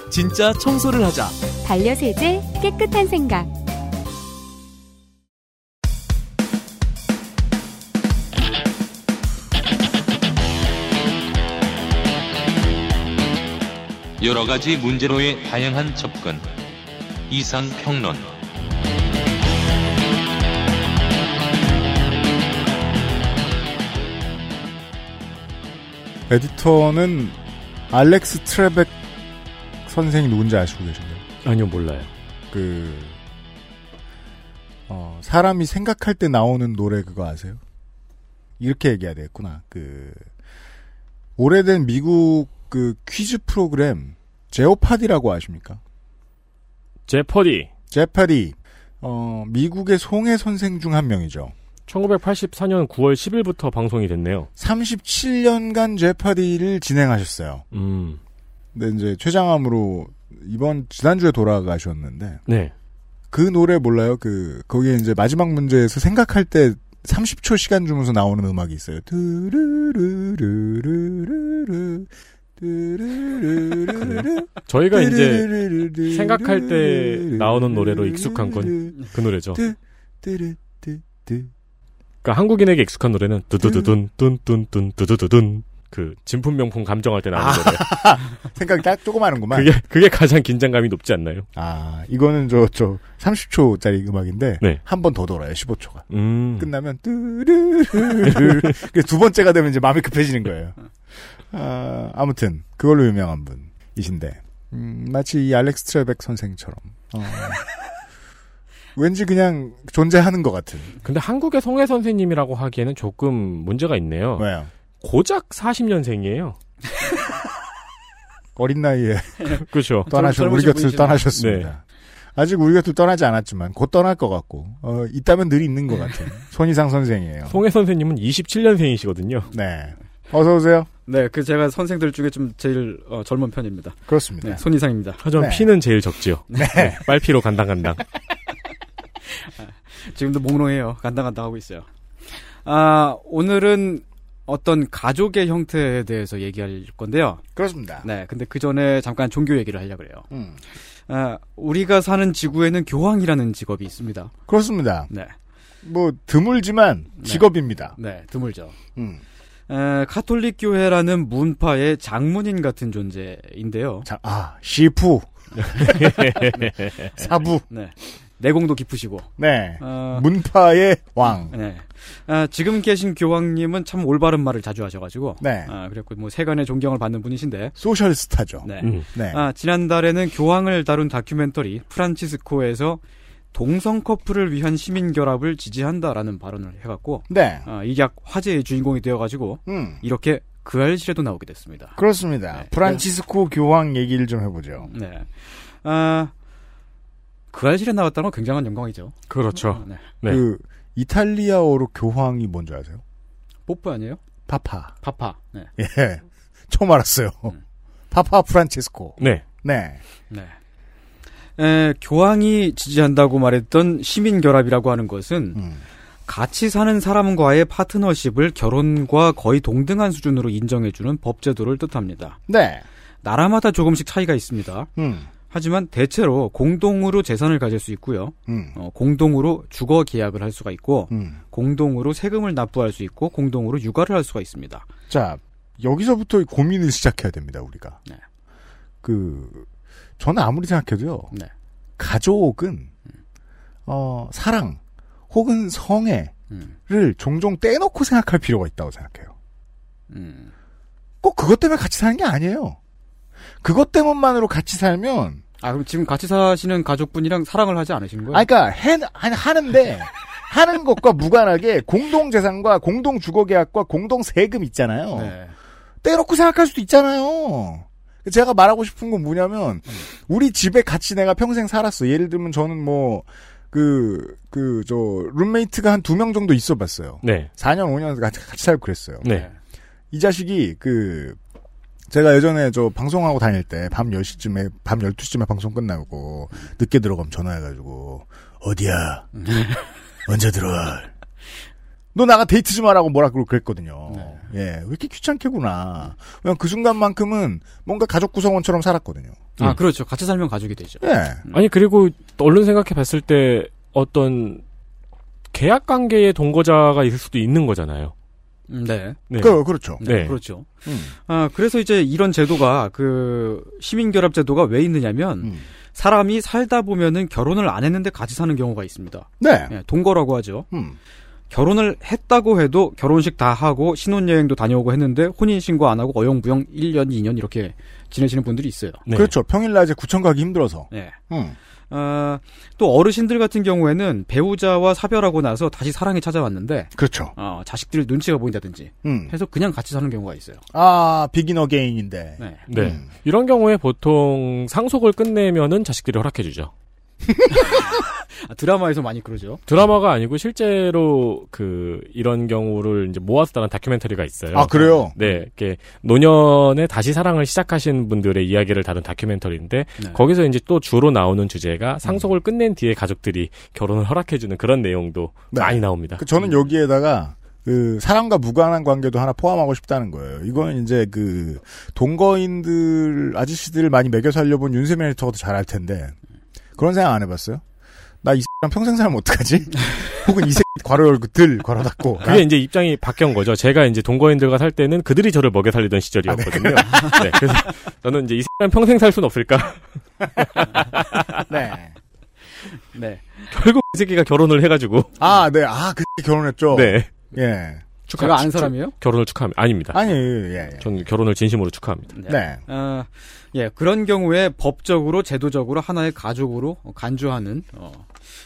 진짜 청소를 하자. 반려세제 깨끗한 생각. 여러 가지 문제로의 다양한 접근. 이상 평론. 에디터는 알렉스 트레벡 선생이 누군지 아시고 계신가요? 아니요, 몰라요. 그, 어, 사람이 생각할 때 나오는 노래 그거 아세요? 이렇게 얘기해야 되겠구나. 그, 오래된 미국 그 퀴즈 프로그램, 제오파디라고 아십니까? 제퍼디. 제파디. 어, 미국의 송해 선생 중 한 명이죠. 1984년 9월 10일부터 방송이 됐네요. 37년간 제파디를 진행하셨어요. 음. 근데 이제 최장암으로 이번 지난주에 돌아가셨는데 네. 그 노래 몰라요? 그 거기에 이제 마지막 문제에서 생각할 때 30초 시간 주면서 나오는 음악이 있어요. 드르르르르 저희가 이제 생각할 때 나오는 노래로 익숙한 건 그 노래죠. 그러니까 한국인에게 익숙한 노래는 두두두둔 뚠뚠뚠 두두두둔 그 진품 명품 감정할 때 나오는 노래. 생각이 딱 조그마하는구만. 그게 그게 가장 긴장감이 높지 않나요? 아 이거는 저저 30초짜리 음악인데 네. 한 번 더 돌아요 15초가. 음. 끝나면 뚜르르르 그래서 두 번째가 되면 이제 마음이 급해지는 거예요. 아, 아무튼 그걸로 유명한 분이신데 음, 마치 이 알렉스 트레벡 선생처럼 어, 왠지 그냥 존재하는 것 같은. 근데 한국의 송혜 선생님이라고 하기에는 조금 문제가 있네요. 왜요? 고작 40년생이에요. 어린 나이에 그렇죠. 떠나셨 우리 곁을 떠나셨습니다. 아직 우리 곁을 떠나지 않았지만 곧 떠날 것 같고 어, 있다면 늘 있는 것 같은 손희상 선생이에요. 송혜 선생님은 27년생이시거든요. 네. 어서 오세요. 네, 그 제가 선생들 중에 좀 제일 어, 젊은 편입니다. 그렇습니다. 네, 손 이상입니다. 하지만 피는 제일 적지요. 네. 빨피로 간당간당. 지금도 몽롱해요. 간당간당 하고 있어요. 아, 오늘은 어떤 가족의 형태에 대해서 얘기할 건데요. 그렇습니다. 네, 근데 그 전에 잠깐 종교 얘기를 하려고 그래요. 음. 아, 우리가 사는 지구에는 교황이라는 직업이 있습니다. 그렇습니다. 네. 뭐 드물지만 직업입니다. 네, 드물죠. 음. 에, 카톨릭 교회라는 문파의 장문인 같은 존재인데요. 자, 아, 시프. 사부. 네. 내공도 깊으시고. 네. 어, 문파의 왕. 네. 아, 지금 계신 교황님은 참 올바른 말을 자주 하셔가지고. 네. 아, 그랬고 뭐 세간의 존경을 받는 분이신데. 소셜 스타죠. 네. 음. 네. 아, 지난달에는 교황을 다룬 다큐멘터리 프란치스코에서 동성 커플을 위한 시민 결합을 지지한다라는 발언을 해갖고. 네. 아, 이게 화제의 주인공이 되어가지고. 음. 이렇게 그 알쓸에도 나오게 됐습니다. 그렇습니다. 프란치스코 교황 얘기를 좀 해보죠. 네. 아, 그 알실에 나왔다는 건 굉장한 영광이죠. 그렇죠. 네. 네. 그 이탈리아어로 교황이 뭔지 아세요? 뽀뽀 아니에요? 파파. 파파. 네. 예. 처음 알았어요. 파파 프란치스코. 네. 네. 네. 에, 교황이 지지한다고 말했던 시민 결합이라고 하는 것은 음. 같이 사는 사람과의 파트너십을 결혼과 거의 동등한 수준으로 인정해주는 법제도를 뜻합니다. 네. 나라마다 조금씩 차이가 있습니다. 음. 하지만 대체로 공동으로 재산을 가질 수 있고요. 음. 어, 공동으로 주거 계약을 할 수가 있고, 음. 공동으로 세금을 납부할 수 있고, 공동으로 육아를 할 수가 있습니다. 자, 여기서부터 고민을 시작해야 됩니다, 우리가. 네. 그, 저는 아무리 생각해도요. 네. 가족은, 어, 사랑, 혹은 성애를 음. 종종 떼놓고 생각할 필요가 있다고 생각해요. 음. 꼭 그것 때문에 같이 사는 게 아니에요. 그것 때문만으로 같이 살면, 아, 그럼 지금 같이 사시는 가족분이랑 사랑을 하지 않으신 거예요? 아, 그니까, 해, 하- 하는데, 하는 것과 무관하게 공동 재산과 공동 주거 계약과 공동 세금 있잖아요. 네. 떼놓고 생각할 수도 있잖아요. 제가 말하고 싶은 건 뭐냐면, 우리 집에 같이 내가 평생 살았어. 예를 들면 저는 뭐, 그, 그, 저, 룸메이트가 한 두 명 정도 있어 봤어요. 네. 4년, 5년 같이, 같이 살고 그랬어요. 네. 이 자식이, 그, 제가 예전에 저 방송하고 다닐 때 밤 10시쯤에, 밤 12시쯤에 방송 끝나고, 늦게 들어가면 전화해가지고, 어디야? 언제 들어와? 너 나가 데이트 좀 하라고 뭐라 그러고 그랬거든요. 예, 왜 이렇게 귀찮게구나. 그냥 그 순간만큼은 뭔가 가족 구성원처럼 살았거든요. 아, 그렇죠. 같이 살면 가족이 되죠. 예. 아니 그리고 얼른 생각해 봤을 때 어떤 계약 관계의 동거자가 있을 수도 있는 거잖아요. 음, 네. 네. 그, 그렇죠. 네, 네. 그렇죠. 음. 아, 그래서 이제 이런 제도가 그 시민결합 제도가 왜 있느냐면 음. 사람이 살다 보면은 결혼을 안 했는데 같이 사는 경우가 있습니다. 네. 예, 동거라고 하죠. 음. 결혼을 했다고 해도 결혼식 다 하고 신혼여행도 다녀오고 했는데 혼인신고 안 하고 어영부영 1년, 2년 이렇게 지내시는 분들이 있어요. 네. 그렇죠. 평일낮에 구청 가기 힘들어서. 네. 음. 아, 또 어르신들 같은 경우에는 배우자와 사별하고 나서 다시 사랑이 찾아왔는데 그렇죠. 어, 자식들 눈치가 보인다든지 음. 해서 그냥 같이 사는 경우가 있어요. 아, 비긴 어게인인데. 네. 네. 음. 이런 경우에 보통 상속을 끝내면은 자식들이 허락해주죠. 아, 드라마에서 많이 그러죠. 드라마가 아니고 실제로 그 이런 경우를 이제 모았다는 다큐멘터리가 있어요. 아, 그래요? 네, 이렇게 노년에 다시 사랑을 시작하신 분들의 이야기를 다룬 다큐멘터리인데 네. 거기서 이제 또 주로 나오는 주제가 상속을 끝낸 뒤에 가족들이 결혼을 허락해주는 그런 내용도 네. 많이 나옵니다. 그 저는 여기에다가 그 사람과 무관한 관계도 하나 포함하고 싶다는 거예요. 이거는 이제 그 동거인들 아저씨들을 많이 매겨 살려본 윤세민 에디터가 더 잘할 텐데 그런 생각 안 해봤어요? 나이 사람 평생 살면 어떡하지? 혹은 이 새끼 괄호 열고 들 괄호 닫고 그게 이제 입장이 바뀐 거죠. 제가 이제 동거인들과 살 때는 그들이 저를 먹여 살리던 시절이었거든요. 네, 그래서 저는 이제 이 사람 평생 살 수는 없을까? 네. 네. 결국 그 새끼가 결혼을 해가지고. 아, 네. 아, 그 결혼했죠. 네. 예. 축하, 제가 아는 축- 사람이에요? 결혼을 축하합니다. 아닙니다. 아니, 예, 예. 저는 결혼을 진심으로 축하합니다. 네. 아, 예, 그런 경우에 법적으로, 제도적으로 하나의 가족으로 간주하는, 어,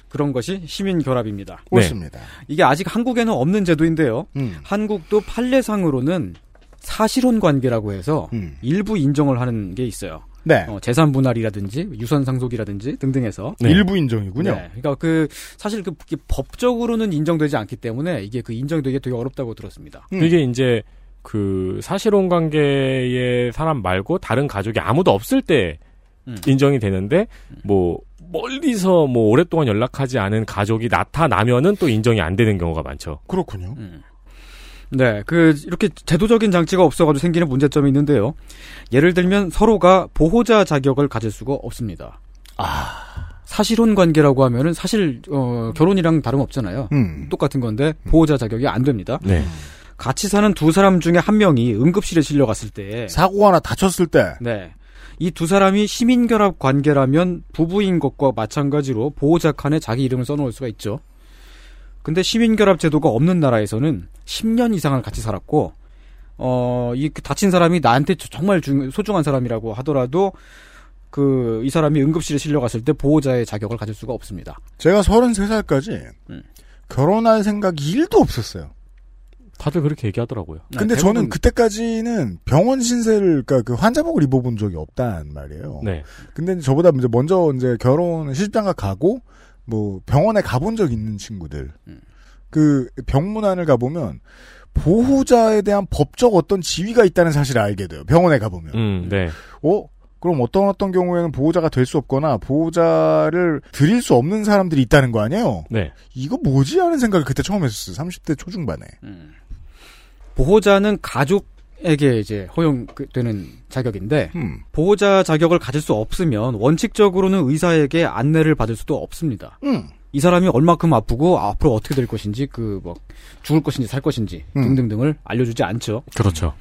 그런 것이 시민 결합입니다. 옳습니다. 이게 아직 한국에는 없는 제도인데요. 음. 한국도 판례상으로는 사실혼 관계라고 해서 음. 일부 인정을 하는 게 있어요. 네. 어, 재산 분할이라든지 유선 상속이라든지 등등해서 네. 일부 인정이군요. 네. 그러니까 그 사실 그 법적으로는 인정되지 않기 때문에 이게 그 인정되기 되게 어렵다고 들었습니다. 음. 이게 이제 그 사실혼 관계의 사람 말고 다른 가족이 아무도 없을 때 음. 인정이 되는데 뭐 멀리서 뭐 오랫동안 연락하지 않은 가족이 나타나면은 또 인정이 안 되는 경우가 많죠. 그렇군요. 네, 그 이렇게 제도적인 장치가 없어가지고 생기는 문제점이 있는데요. 예를 들면 서로가 보호자 자격을 가질 수가 없습니다. 아, 사실혼 관계라고 하면은 사실 어, 결혼이랑 다름없잖아요. 음. 똑같은 건데 보호자 자격이 안 됩니다. 네. 같이 사는 두 사람 중에 한 명이 응급실에 실려갔을 때 사고 하나 다쳤을 때. 네. 이 두 사람이 시민결합 관계라면 부부인 것과 마찬가지로 보호자 칸에 자기 이름을 써놓을 수가 있죠. 근데 시민결합 제도가 없는 나라에서는 10년 이상을 같이 살았고, 어, 이 다친 사람이 나한테 정말 중- 소중한 사람이라고 하더라도, 그, 이 사람이 응급실에 실려갔을 때 보호자의 자격을 가질 수가 없습니다. 제가 33살까지 음. 결혼할 생각이 1도 없었어요. 다들 그렇게 얘기하더라고요. 근데 네, 저는 대부분- 그때까지는 병원 신세를, 그러니까 그 환자복을 입어본 적이 없단 말이에요. 네. 근데 저보다 이제 먼저 이제 결혼 시집장가 가고 뭐 병원에 가본 적 있는 친구들 음. 그 병문안을 가보면 보호자에 대한 법적 어떤 지위가 있다는 사실을 알게 돼요. 병원에 가보면. 음, 네. 어? 그럼 어떤 어떤 경우에는 보호자가 될 수 없거나 보호자를 드릴 수 없는 사람들이 있다는 거 아니에요? 네. 이거 뭐지? 하는 생각을 그때 처음 했었어요. 30대 초중반에. 보호자는 가족 에게 이제 허용되는 자격인데, 음. 보호자 자격을 가질 수 없으면 원칙적으로는 의사에게 안내를 받을 수도 없습니다. 음. 이 사람이 얼마큼 아프고 앞으로 어떻게 될 것인지 그 뭐 죽을 것인지 살 것인지 음. 등등등을 알려주지 않죠. 그렇죠.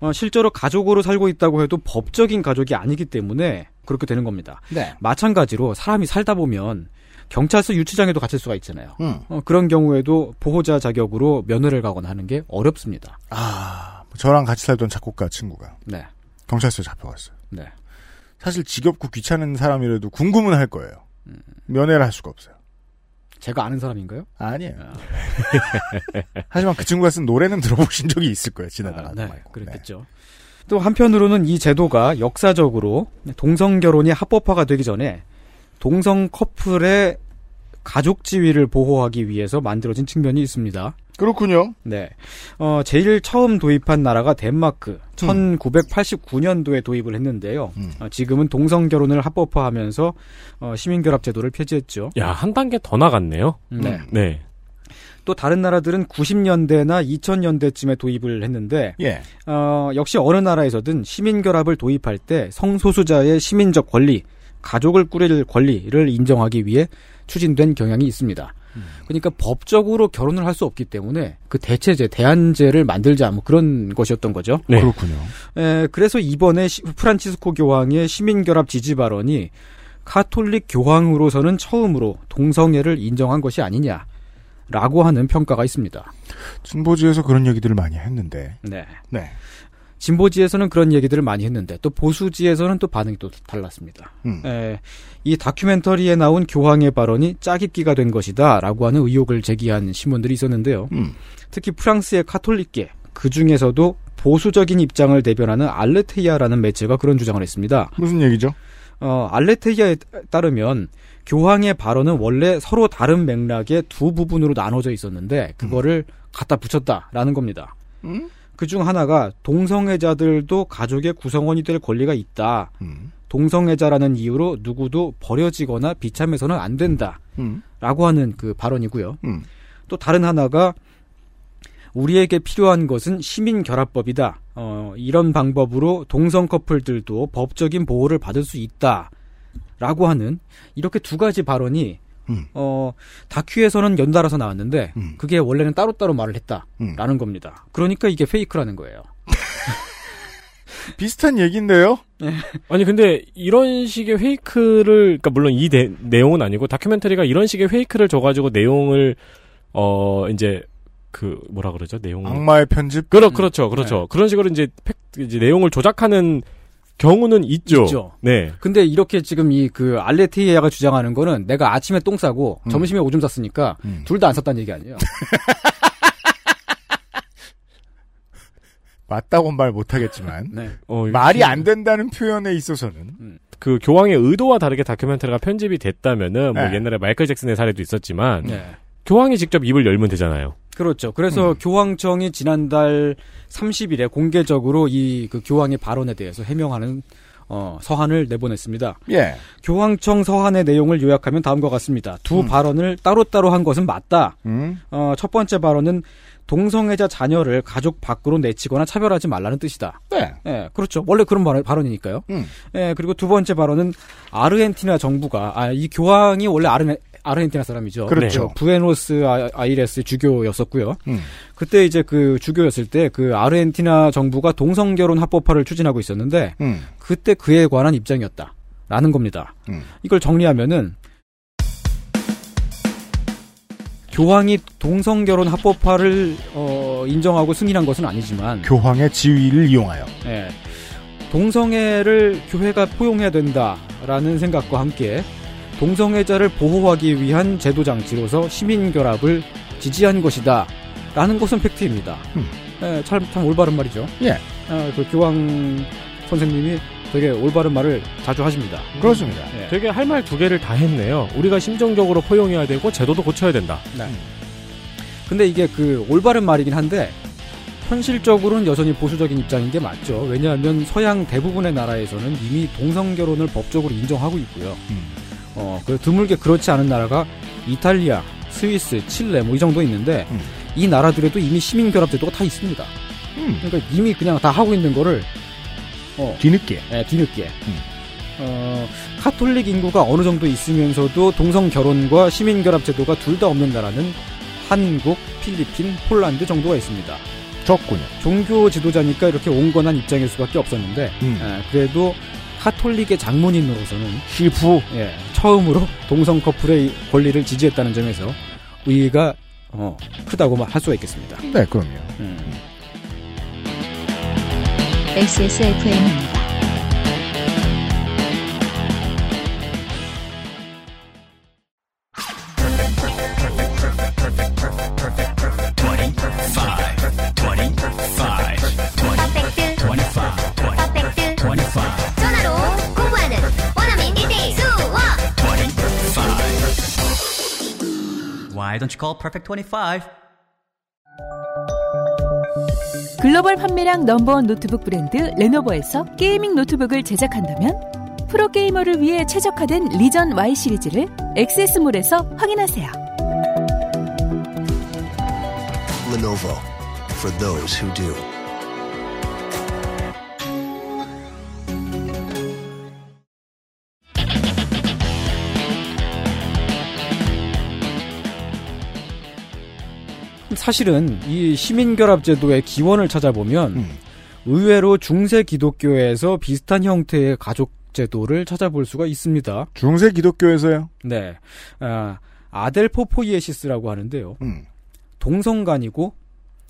어, 실제로 가족으로 살고 있다고 해도 법적인 가족이 아니기 때문에 그렇게 되는 겁니다. 네. 마찬가지로 사람이 살다 보면 경찰서 유치장에도 갇힐 수가 있잖아요. 음. 어, 그런 경우에도 보호자 자격으로 면회를 가거나 하는 게 어렵습니다. 아, 저랑 같이 살던 작곡가 친구가 네. 경찰서에 잡혀갔어요. 네. 사실 지겹고 귀찮은 사람이라도 궁금은 할 거예요. 면회를 할 수가 없어요. 제가 아는 사람인가요? 아니에요. 하지만 그 친구가 쓴 노래는 들어보신 적이 있을 거예요. 지나다가. 아, 네, 그랬겠죠. 또 한편으로는 이 제도가 역사적으로 동성 결혼이 합법화가 되기 전에 동성 커플의 가족 지위를 보호하기 위해서 만들어진 측면이 있습니다. 그렇군요. 네. 어, 제일 처음 도입한 나라가 덴마크. 1989년도에 도입을 했는데요. 어, 지금은 동성 결혼을 합법화하면서 어, 시민결합 제도를 폐지했죠. 야, 한 단계 더 나갔네요. 네. 네. 또 다른 나라들은 90년대나 2000년대쯤에 도입을 했는데 예. 어, 역시 어느 나라에서든 시민결합을 도입할 때 성소수자의 시민적 권리, 가족을 꾸릴 권리를 인정하기 위해 추진된 경향이 있습니다. 그러니까 법적으로 결혼을 할 수 없기 때문에 그 대체제, 대안제를 만들자 뭐 그런 것이었던 거죠. 네. 그렇군요. 에, 그래서 이번에 시- 프란치스코 교황의 시민결합 지지 발언이 카톨릭 교황으로서는 처음으로 동성애를 인정한 것이 아니냐 라고 하는 평가가 있습니다. 진보지에서 그런 얘기들을 많이 했는데. 네. 네. 진보지에서는 그런 얘기들을 많이 했는데 또 보수지에서는 또 반응이 또 달랐습니다. 음. 에, 이 다큐멘터리에 나온 교황의 발언이 짜깁기가 된 것이다라고 하는 의혹을 제기한 신문들이 있었는데요. 음. 특히 프랑스의 카톨릭계 그 중에서도 보수적인 입장을 대변하는 알레테이아라는 매체가 그런 주장을 했습니다. 무슨 얘기죠? 어, 알레테이아에 따르면 교황의 발언은 원래 서로 다른 맥락의 두 부분으로 나눠져 있었는데 그거를 갖다 붙였다라는 겁니다. 음? 그중 하나가 동성애자들도 가족의 구성원이 될 권리가 있다. 음. 동성애자라는 이유로 누구도 버려지거나 비참해서는 안 된다. 음. 라고 하는 그 발언이고요. 음. 또 다른 하나가 우리에게 필요한 것은 시민결합법이다. 어, 이런 방법으로 동성 커플들도 법적인 보호를 받을 수 있다. 라고 하는 이렇게 두 가지 발언이 음. 어, 다큐에서는 연달아서 나왔는데 그게 원래는 따로따로 말을 했다라는 음. 겁니다. 그러니까 이게 페이크라는 거예요. 비슷한 얘기인데요? 아니 근데 이런 식의 페이크를 그러니까 물론 이 내, 내용은 아니고 다큐멘터리가 이런 식의 페이크를 줘 가지고 내용을 어 이제 그 뭐라 그러죠 내용 악마의 편집? 그렇 그렇죠 그렇죠 네. 그런 식으로 이제 팩 이제 내용을 조작하는 경우는 있죠. 있죠. 네. 근데 이렇게 지금 이 그 알레티에아가 주장하는 거는 내가 아침에 똥 싸고 음. 점심에 오줌 쌌으니까 둘다 안 쌌다는 얘기 아니에요. 맞다고는 말 못하겠지만 네. 어, 말이 안 된다는 표현에 있어서는 그 교황의 의도와 다르게 다큐멘터리가 편집이 됐다면은 뭐 네. 옛날에 마이클 잭슨의 사례도 있었지만 네. 교황이 직접 입을 열면 되잖아요. 그렇죠. 그래서 음. 교황청이 지난달 30일에 공개적으로 이 그 교황의 발언에 대해서 해명하는 어, 서한을 내보냈습니다. 예. 교황청 서한의 내용을 요약하면 다음과 같습니다. 두 음. 발언을 따로따로 한 것은 맞다. 음. 어, 첫 번째 발언은 동성애자 자녀를 가족 밖으로 내치거나 차별하지 말라는 뜻이다. 네. 예, 그렇죠. 원래 그런 발언, 발언이니까요. 음. 예, 그리고 두 번째 발언은 아르헨티나 정부가 아, 이 교황이 원래 아르, 아르헨티나 사람이죠. 그렇죠. 네. 부에노스 아- 아이레스 주교였었고요. 음. 그때 이제 그 주교였을 때 그 아르헨티나 정부가 동성 결혼 합법화를 추진하고 있었는데 음. 그때 그에 관한 입장이었다. 라는 겁니다. 음. 이걸 정리하면은 교황이 동성 결혼 합법화를 어, 인정하고 승인한 것은 아니지만 교황의 지위를 이용하여 예. 동성애를 교회가 포용해야 된다라는 생각과 함께 동성애자를 보호하기 위한 제도 장치로서 시민 결합을 지지한 것이다. 라는 것은 팩트입니다. 음. 예, 참, 참 올바른 말이죠. 예. 아, 그 교황 선생님이 되게 올바른 말을 자주 하십니다. 그렇습니다. 예. 되게 할 말 두 개를 다 했네요. 우리가 심정적으로 포용해야 되고 제도도 고쳐야 된다. 네. 근데 이게 그 올바른 말이긴 한데 현실적으로는 여전히 보수적인 입장인 게 맞죠. 왜냐하면 서양 대부분의 나라에서는 이미 동성 결혼을 법적으로 인정하고 있고요. 어, 그 드물게 그렇지 않은 나라가 이탈리아, 스위스, 칠레 뭐 이 정도 있는데 이 나라들에도 이미 시민 결합 제도가 다 있습니다. 그러니까 이미 그냥 다 하고 있는 거를 어, 뒤늦게 예, 뒤늦게 어, 카톨릭 인구가 어느 정도 있으면서도 동성 결혼과 시민 결합 제도가 둘 다 없는 나라는 한국, 필리핀, 폴란드 정도가 있습니다. 적군요. 종교 지도자니까 이렇게 온건한 입장일 수밖에 없었는데 음. 예, 그래도 카톨릭의 장모님으로서는 시부 예, 처음으로 동성 커플의 권리를 지지했다는 점에서 의의가 어, 크다고 할 수가 있겠습니다. 네, 그럼요. 음. XSFM입니다. Don't you call Perfect 25? 글로벌 판매량 넘버원 노트북 브랜드 레노버에서 게이밍 노트북을 제작한다면 프로게이머를 위해 최적화된 리전 Y 시리즈를 액세스몰에서 확인하세요. Lenovo for those who do. 사실은 이 시민결합제도의 기원을 찾아보면 음. 의외로 중세 기독교에서 비슷한 형태의 가족 제도를 찾아볼 수가 있습니다. 중세 기독교에서요? 네. 아, 아델 포포이에시스라고 하는데요. 음. 동성간이고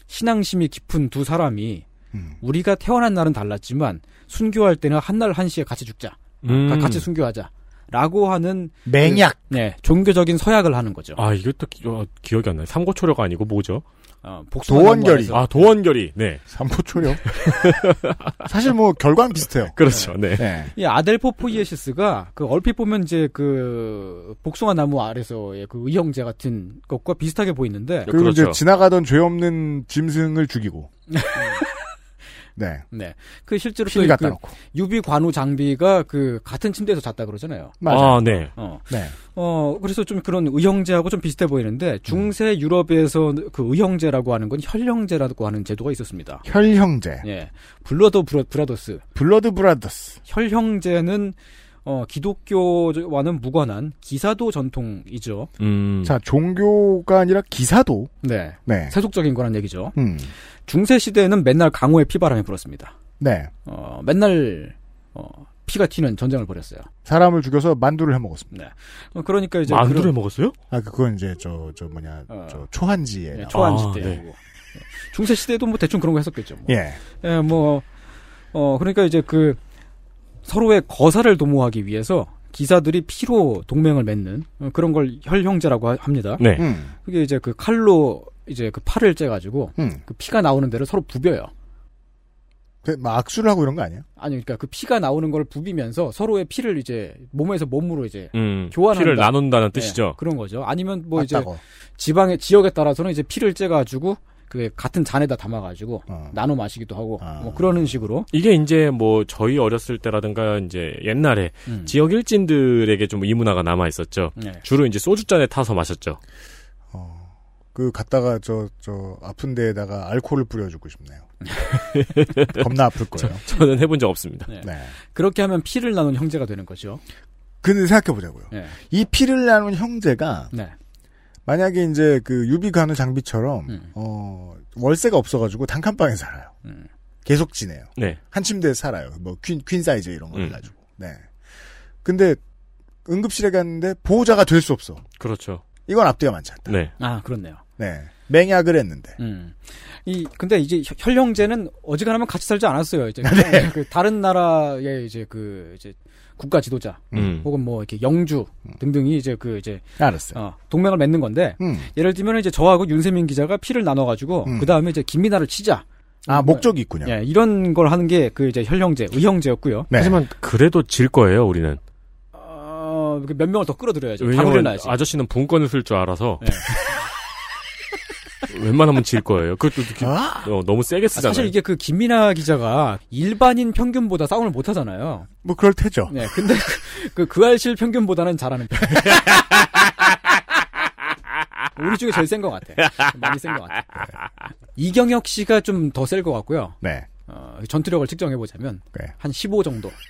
신앙심이 깊은 두 사람이 음. 우리가 태어난 날은 달랐지만 순교할 때는 한날 한시에 같이 죽자. 음. 가- 같이 순교하자. 라고 하는 맹약. 그, 네, 종교적인 서약을 하는 거죠. 아, 이것도 기, 어, 기억이 안 나요. 삼고초려가 아니고 뭐죠? 어, 복숭아 도원결이. 나무에서- 아, 도원결이. 네. 삼포초려. 사실 뭐 결과는 비슷해요. 그렇죠. 네. 네. 이 아델포포이에시스가 그 얼핏 보면 이제 그 복숭아 나무 아래서의 그 의형제 같은 것과 비슷하게 보이는데 그리고 그렇죠. 이제 지나가던 죄 없는 짐승을 죽이고. 네. 네. 그 실제로 또 갖다 그 놓고. 유비 관우 장비가 그 같은 침대에서 잤다 그러잖아요. 맞아요. 아, 네. 어. 네. 어, 그래서 좀 그런 의형제하고 좀 비슷해 보이는데 중세 유럽에서 그 의형제라고 하는 건 혈형제라고 하는 제도가 있었습니다. 혈형제. 예. blood bro, brothers. Blood brothers. 혈형제는 어, 기독교와는 무관한 기사도 전통이죠. 음. 자, 종교가 아니라 기사도. 네. 네. 세속적인 거란 얘기죠. 음. 중세 시대에는 맨날 강호에 피바람이 불었습니다. 네. 어, 맨날 어, 피가 튀는 전쟁을 벌였어요. 사람을 죽여서 만두를 해 먹었습니다. 네. 어, 그러니까 이제 만두를 그런- 먹었어요? 아, 그건 이제 저, 저 뭐냐, 어. 저 초한지에. 네. 초안 아, 시대. 네. 네. 중세 시대도 뭐 대충 그런 거 했었겠죠. 뭐. 예. 예, 뭐, 어, 그러니까 이제 그, 서로의 거사를 도모하기 위해서 기사들이 피로 동맹을 맺는 어, 그런 걸 혈형제라고 하- 합니다. 네. 음. 그게 이제 그 칼로 이제 그 팔을 째가지고 음. 그 피가 나오는 데를 서로 부벼요. 그, 막 악수를 하고 이런 거 아니에요? 아니 그러니까 그 피가 나오는 걸 부비면서 서로의 피를 이제 몸에서 몸으로 이제 음, 교환한다. 피를 나눈다는 네, 뜻이죠. 그런 거죠. 아니면 뭐 이제 맞다고. 지방의 지역에 따라서는 이제 피를 째가지고 그 같은 잔에다 담아가지고 어. 나눠 마시기도 하고 아. 뭐 그러는 식으로 이게 이제 뭐 저희 어렸을 때라든가 이제 옛날에 음. 지역 일진들에게 좀 이 문화가 남아 있었죠. 네. 주로 이제 소주 잔에 타서 마셨죠. 그 갔다가 저 저 아픈 데에다가 알코올을 뿌려주고 싶네요. 겁나 아플 거예요. 저 는 해본 적 없습니다. 네. 네. 그렇게 하면 피를 나눈 형제가 되는 거죠. 근데 생각해 보자고요. 네. 이 피를 나눈 형제가 네. 만약에 이제 그 유비 관우 장비처럼 음. 어 월세가 없어가지고 단칸방에 살아요. 음. 계속 지내요. 네. 한 침대에 살아요. 뭐 퀸 퀸 사이즈 이런 거 음. 해가지고. 네. 근데 응급실에 갔는데 보호자가 될 수 없어. 그렇죠. 이건 앞뒤가 맞지 않다. 네. 아 그렇네요. 네. 맹약을 했는데. 음. 이 근데 이제 혈- 혈형제는 어지간하면 같이 살지 않았어요. 이제 네. 그 다른 나라의 이제 그 이제 국가 지도자 음. 혹은 뭐 이렇게 영주 등등이 이제 그 이제 알았어요. 어, 동맹을 맺는 건데 음. 예를 들면 이제 저하고 윤세민 기자가 피를 나눠가지고 음. 그 다음에 이제 김민아를 치자. 아 목적이 있군요. 예, 이런 걸 하는 게 그 이제 혈형제, 의형제였고요. 네. 하지만 그래도 질 거예요, 우리는. 어, 그몇 명을 더 끌어들여야죠. 다. 아저씨는 분권을 쓸 줄 알아서 네. 웬만하면 질 거예요. 그것도 이렇게 아? 어, 너무 세게 아, 쓰잖아요. 사실 이게 그 김민아 기자가 일반인 평균보다 싸움을 못 하잖아요. 뭐 그럴 테죠. 네, 근데 그, 그, 그 알실 평균보다는 잘하는 편. 우리 중에 제일 센 것 같아. 많이 센 것 같아. 이경혁 씨가 좀 더 셀 것 같고요. 네. 어, 전투력을 측정해보자면, 네. 한15 정도.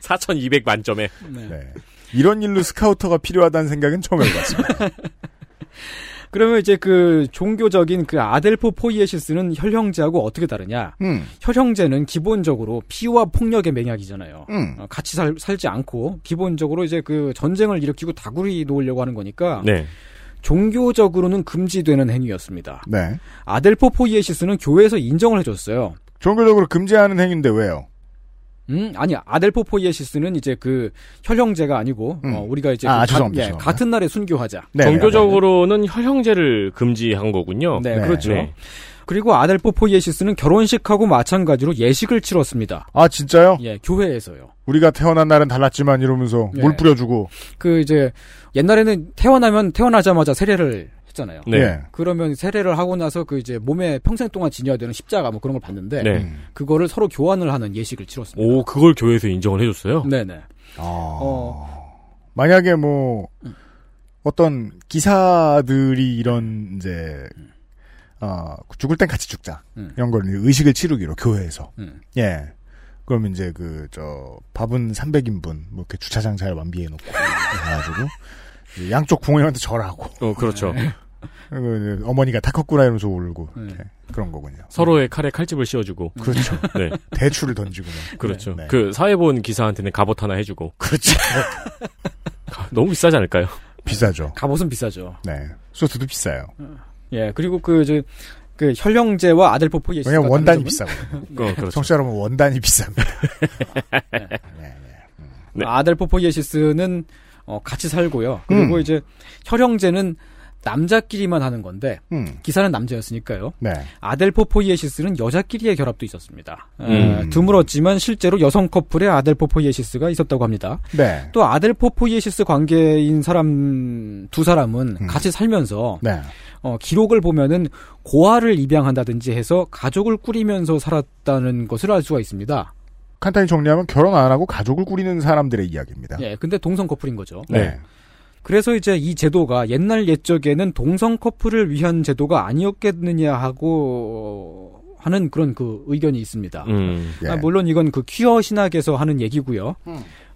4,200 만점에. 네. 네. 이런 일로 스카우터가 필요하다는 생각은 처음 해봤습니다. 그러면 이제 그 종교적인 그 아델포 포이에시스는 혈형제하고 어떻게 다르냐? 음. 혈형제는 기본적으로 피와 폭력의 맹약이잖아요. 음. 어, 같이 살, 살지 않고 기본적으로 이제 그 전쟁을 일으키고 다구리 놓으려고 하는 거니까 네. 종교적으로는 금지되는 행위였습니다. 네. 아델포 포이에시스는 교회에서 인정을 해줬어요. 종교적으로 금지하는 행위인데 왜요? 음, 아니 아델포 포이에시스는 이제 그 혈형제가 아니고 음. 어, 우리가 이제 아, 그 죄송합니다, 예, 죄송합니다. 같은 날에 순교하자. 네, 종교적으로는 혈형제를 금지한 거군요. 네, 네. 그렇죠. 네. 그리고 아델포 포이에시스는 결혼식하고 마찬가지로 예식을 치렀습니다. 아 진짜요? 예, 교회에서요. 우리가 태어난 날은 달랐지만 이러면서 예. 물 뿌려주고. 그 이제 옛날에는 태어나면 태어나자마자 세례를 했잖아요. 네. 예. 그러면 세례를 하고 나서 그 이제 몸에 평생 동안 지녀야 되는 십자가 뭐 그런 걸 받는데 네. 음. 그거를 서로 교환을 하는 예식을 치렀습니다. 오, 그걸 교회에서 인정을 해줬어요? 네네. 아. 어. 만약에 뭐 어떤 기사들이 이런 이제 어, 죽을 땐 같이 죽자 음. 이런 걸 의식을 치르기로 교회에서 음. 예. 그럼 이제 그 저 밥은 300인분 뭐 이렇게 주차장 잘 완비해 놓고 해가지고 양쪽 부모님한테 절하고 어, 그렇죠. 어머니가 다 컸구나 이러면서 울고 네. 그런 거군요. 서로의 칼에 칼집을 씌워주고. 그렇죠. 네. 대추를 던지고 막. 그렇죠. 네. 그 사회본 기사한테는 갑옷 하나 해주고. 그렇죠. 너무 비싸지 않을까요? 비싸죠. 갑옷은 비싸죠. 네. 소스도 비싸요. 예, 그리고 그, 저, 그, 혈형제와 아델포포이에시스가 왜냐면 원단이 다른 점은 비싸거든요. 어, 그렇죠. 청취자 여러분 원단이 비쌉니다. 네. 아델포포이에시스는 어, 같이 살고요. 그리고 음. 이제 혈형제는 남자끼리만 하는 건데 음. 기사는 남자였으니까요. 네. 아델포포이에시스는 여자끼리의 결합도 있었습니다. 에, 음. 드물었지만 실제로 여성 커플의 아델포포이에시스가 있었다고 합니다. 네. 또 아델포포이에시스 관계인 사람 두 사람은 음. 같이 살면서 네. 어, 기록을 보면은 고아를 입양한다든지 해서 가족을 꾸리면서 살았다는 것을 알 수가 있습니다. 간단히 정리하면 결혼 안 하고 가족을 꾸리는 사람들의 이야기입니다. 예, 근데 동성 커플인 거죠. 네. 그래서 이제 이 제도가 옛날 옛적에는 동성 커플을 위한 제도가 아니었겠느냐 하고 하는 그런 그 의견이 있습니다. 음. 예. 아, 물론 이건 그 퀴어 신학에서 하는 얘기고요.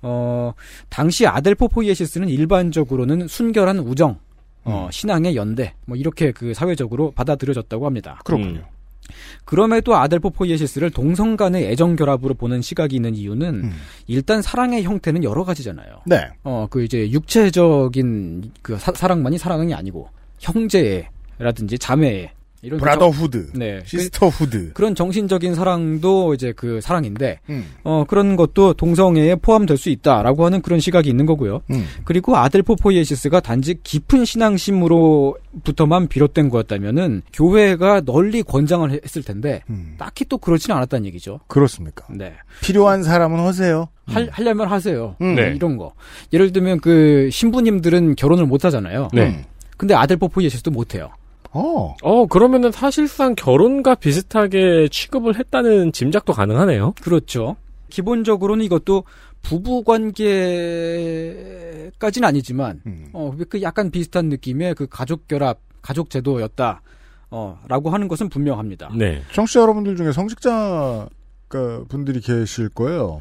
어, 당시 아델포 포이에시스는 일반적으로는 순결한 우정, 어, 신앙의 연대, 뭐 이렇게 그 사회적으로 받아들여졌다고 합니다. 그렇군요. 음. 그럼에도 아델포 포이에시스를 동성 간의 애정 결합으로 보는 시각이 있는 이유는 음. 일단 사랑의 형태는 여러 가지잖아요. 네. 어, 그 이제 육체적인 그 사, 랑만이 사랑이 아니고 형제라든지 자매의 이런 brotherhood, 그 정- 네. sisterhood. 그, 런 정신적인 사랑도 이제 그 사랑인데 음. 어 그런 것도 동성애에 포함될 수 있다라고 하는 그런 시각이 있는 거고요. 음. 그리고 adelphopoiesis가 단지 깊은 신앙심으로부터만 비롯된 거였다면은 교회가 널리 권장을 했을 텐데 딱히 또 그렇지는 않았다는 얘기죠. 음. 그렇습니까? 네. 필요한 사람은 하세요. 할, 하려면 하세요. 음. 네. 이런 거. 예를 들면 그 신부님들은 결혼을 못 하잖아요. 네. 근데 아델포 포이에시스도 못 해요. 어. 어, 그러면은 사실상 결혼과 비슷하게 취급을 했다는 짐작도 가능하네요. 그렇죠. 기본적으로는 이것도 부부 관계까지는 아니지만 음. 어, 그 약간 비슷한 느낌의 그 가족 결합, 가족 제도였다. 어, 라고 하는 것은 분명합니다. 네. 청취자 여러분들 중에 성직자 그 분들이 계실 거예요.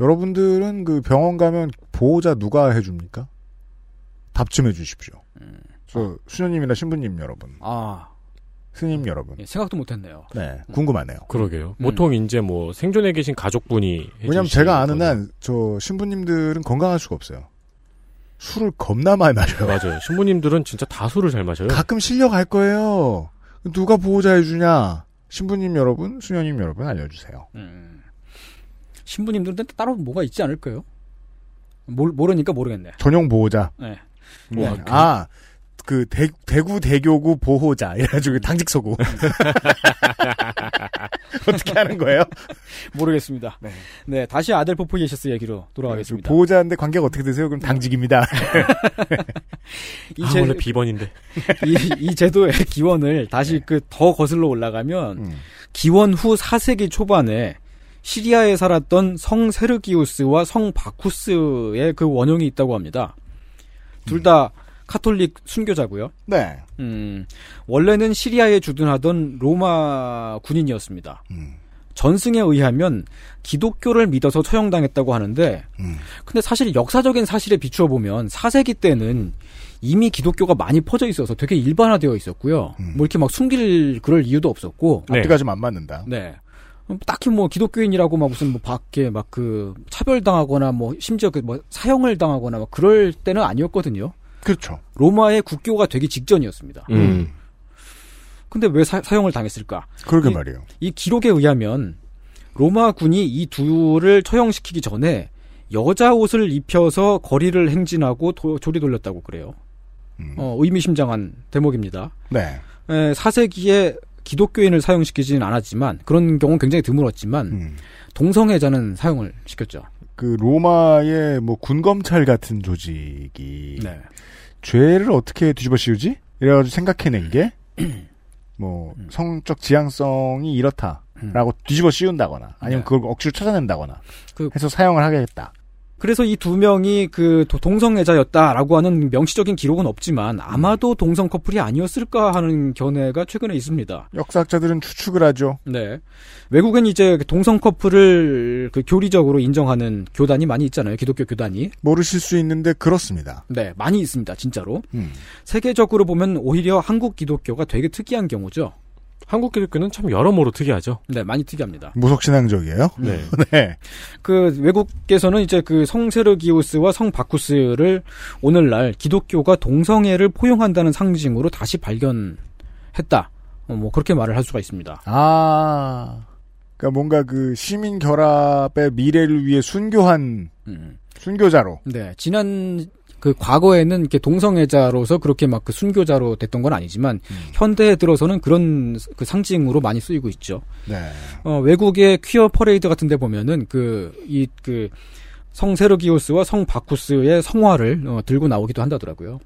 여러분들은 그 병원 가면 보호자 누가 해줍니까? 답 좀 해주십시오. 저 수녀님이나 신부님 여러분, 아, 스님 여러분. 예, 생각도 못 했네요. 네, 궁금하네요. 그러게요. 보통 이제 뭐 생존에 계신 가족분이 왜냐면 제가 아는 한 저 신부님들은 건강할 수가 없어요. 술을 겁나 많이 마셔요. 맞아요. 신부님들은 진짜 다 술을 잘 마셔요. 가끔 실려갈 거예요. 누가 보호자 해 주냐? 신부님 여러분, 수녀님 여러분 알려주세요. 음. 신부님들은 따로 뭐가 있지 않을까요? 몰, 모르니까 모르겠네. 전용 보호자. 네. 네. 아, 그 대, 대구 대교구 보호자 이래가지고 당직 서고 어떻게 하는 거예요? 모르겠습니다. 네. 다시 adelphopoiesis 얘기로 돌아가겠습니다. 보호자인데 관계가 어떻게 되세요? 그럼 당직입니다. 이 아, 제- 원래 비번인데. 이, 이 제도의 기원을 다시 그더 거슬러 올라가면 음. 기원 후 4세기 초반에 시리아에 살았던 성 세르기우스와 성 바쿠스의 그 원형이 있다고 합니다. 둘다 카톨릭 순교자고요. 네. 음, 원래는 시리아에 주둔하던 로마 군인이었습니다. 전승에 의하면 기독교를 믿어서 처형당했다고 하는데, 근데 사실 역사적인 사실에 비추어 보면 4세기 때는 이미 기독교가 많이 퍼져 있어서 되게 일반화되어 있었고요. 뭐 이렇게 막 숨길 그럴 이유도 없었고. 앞뒤가 좀 안 맞는다. 네. 음, 딱히 뭐 기독교인이라고 막 무슨 뭐 밖에 막 그 차별당하거나 뭐 심지어 그 뭐 사형을 당하거나 막 그럴 때는 아니었거든요. 그렇죠. 로마의 국교가 되기 직전이었습니다. 음. 근데 왜 사, 사형을 당했을까? 그러게 이- 말이에요. 이 기록에 의하면 로마군이 이 둘을 처형시키기 전에 여자 옷을 입혀서 거리를 행진하고 도- 조리 돌렸다고 그래요. 어, 의미심장한 대목입니다. 네. 에, 4세기에 기독교인을 사용시키지는 않았지만 그런 경우는 굉장히 드물었지만 음. 동성애자는 사용을 시켰죠. 그 로마의 뭐 군검찰 같은 조직이 네. 죄를 어떻게 뒤집어 씌우지? 이래가지고 생각해낸 게 뭐 성적 지향성이 이렇다라고 뒤집어 씌운다거나 아니면 네. 그걸 억지로 찾아낸다거나 그- 해서 사용을 하겠다. 그래서 이 두 명이 그 도- 동성애자였다라고 하는 명시적인 기록은 없지만 아마도 동성 커플이 아니었을까 하는 견해가 최근에 있습니다. 역사학자들은 추측을 하죠. 네. 외국엔 이제 그 동성 커플을 그 교리적으로 인정하는 교단이 많이 있잖아요. 기독교 교단이. 모르실 수 있는데 그렇습니다. 네, 많이 있습니다. 진짜로. 음. 세계적으로 보면 오히려 한국 기독교가 되게 특이한 경우죠. 한국 기독교는 참 여러모로 특이하죠. 네, 많이 특이합니다. 무속신앙적이에요. 네. 네. 그 외국에서는 이제 그 성세르기우스와 성 바쿠스를 오늘날 기독교가 동성애를 포용한다는 상징으로 다시 발견했다. 어, 뭐 그렇게 말을 할 수가 있습니다. 아, 그러니까 뭔가 그 시민 결합의 미래를 위해 순교한 순교자로. 네, 지난 그 과거에는 이렇게 동성애자로서 그렇게 막 그 순교자로 됐던 건 아니지만 현대에 들어서는 그런 그 상징으로 많이 쓰이고 있죠. 네. 어, 외국의 퀴어 퍼레이드 같은 데 보면은 그, 이, 그, 성 세르기우스와 성 바쿠스의 성화를 어, 들고 나오기도 한다더라고요.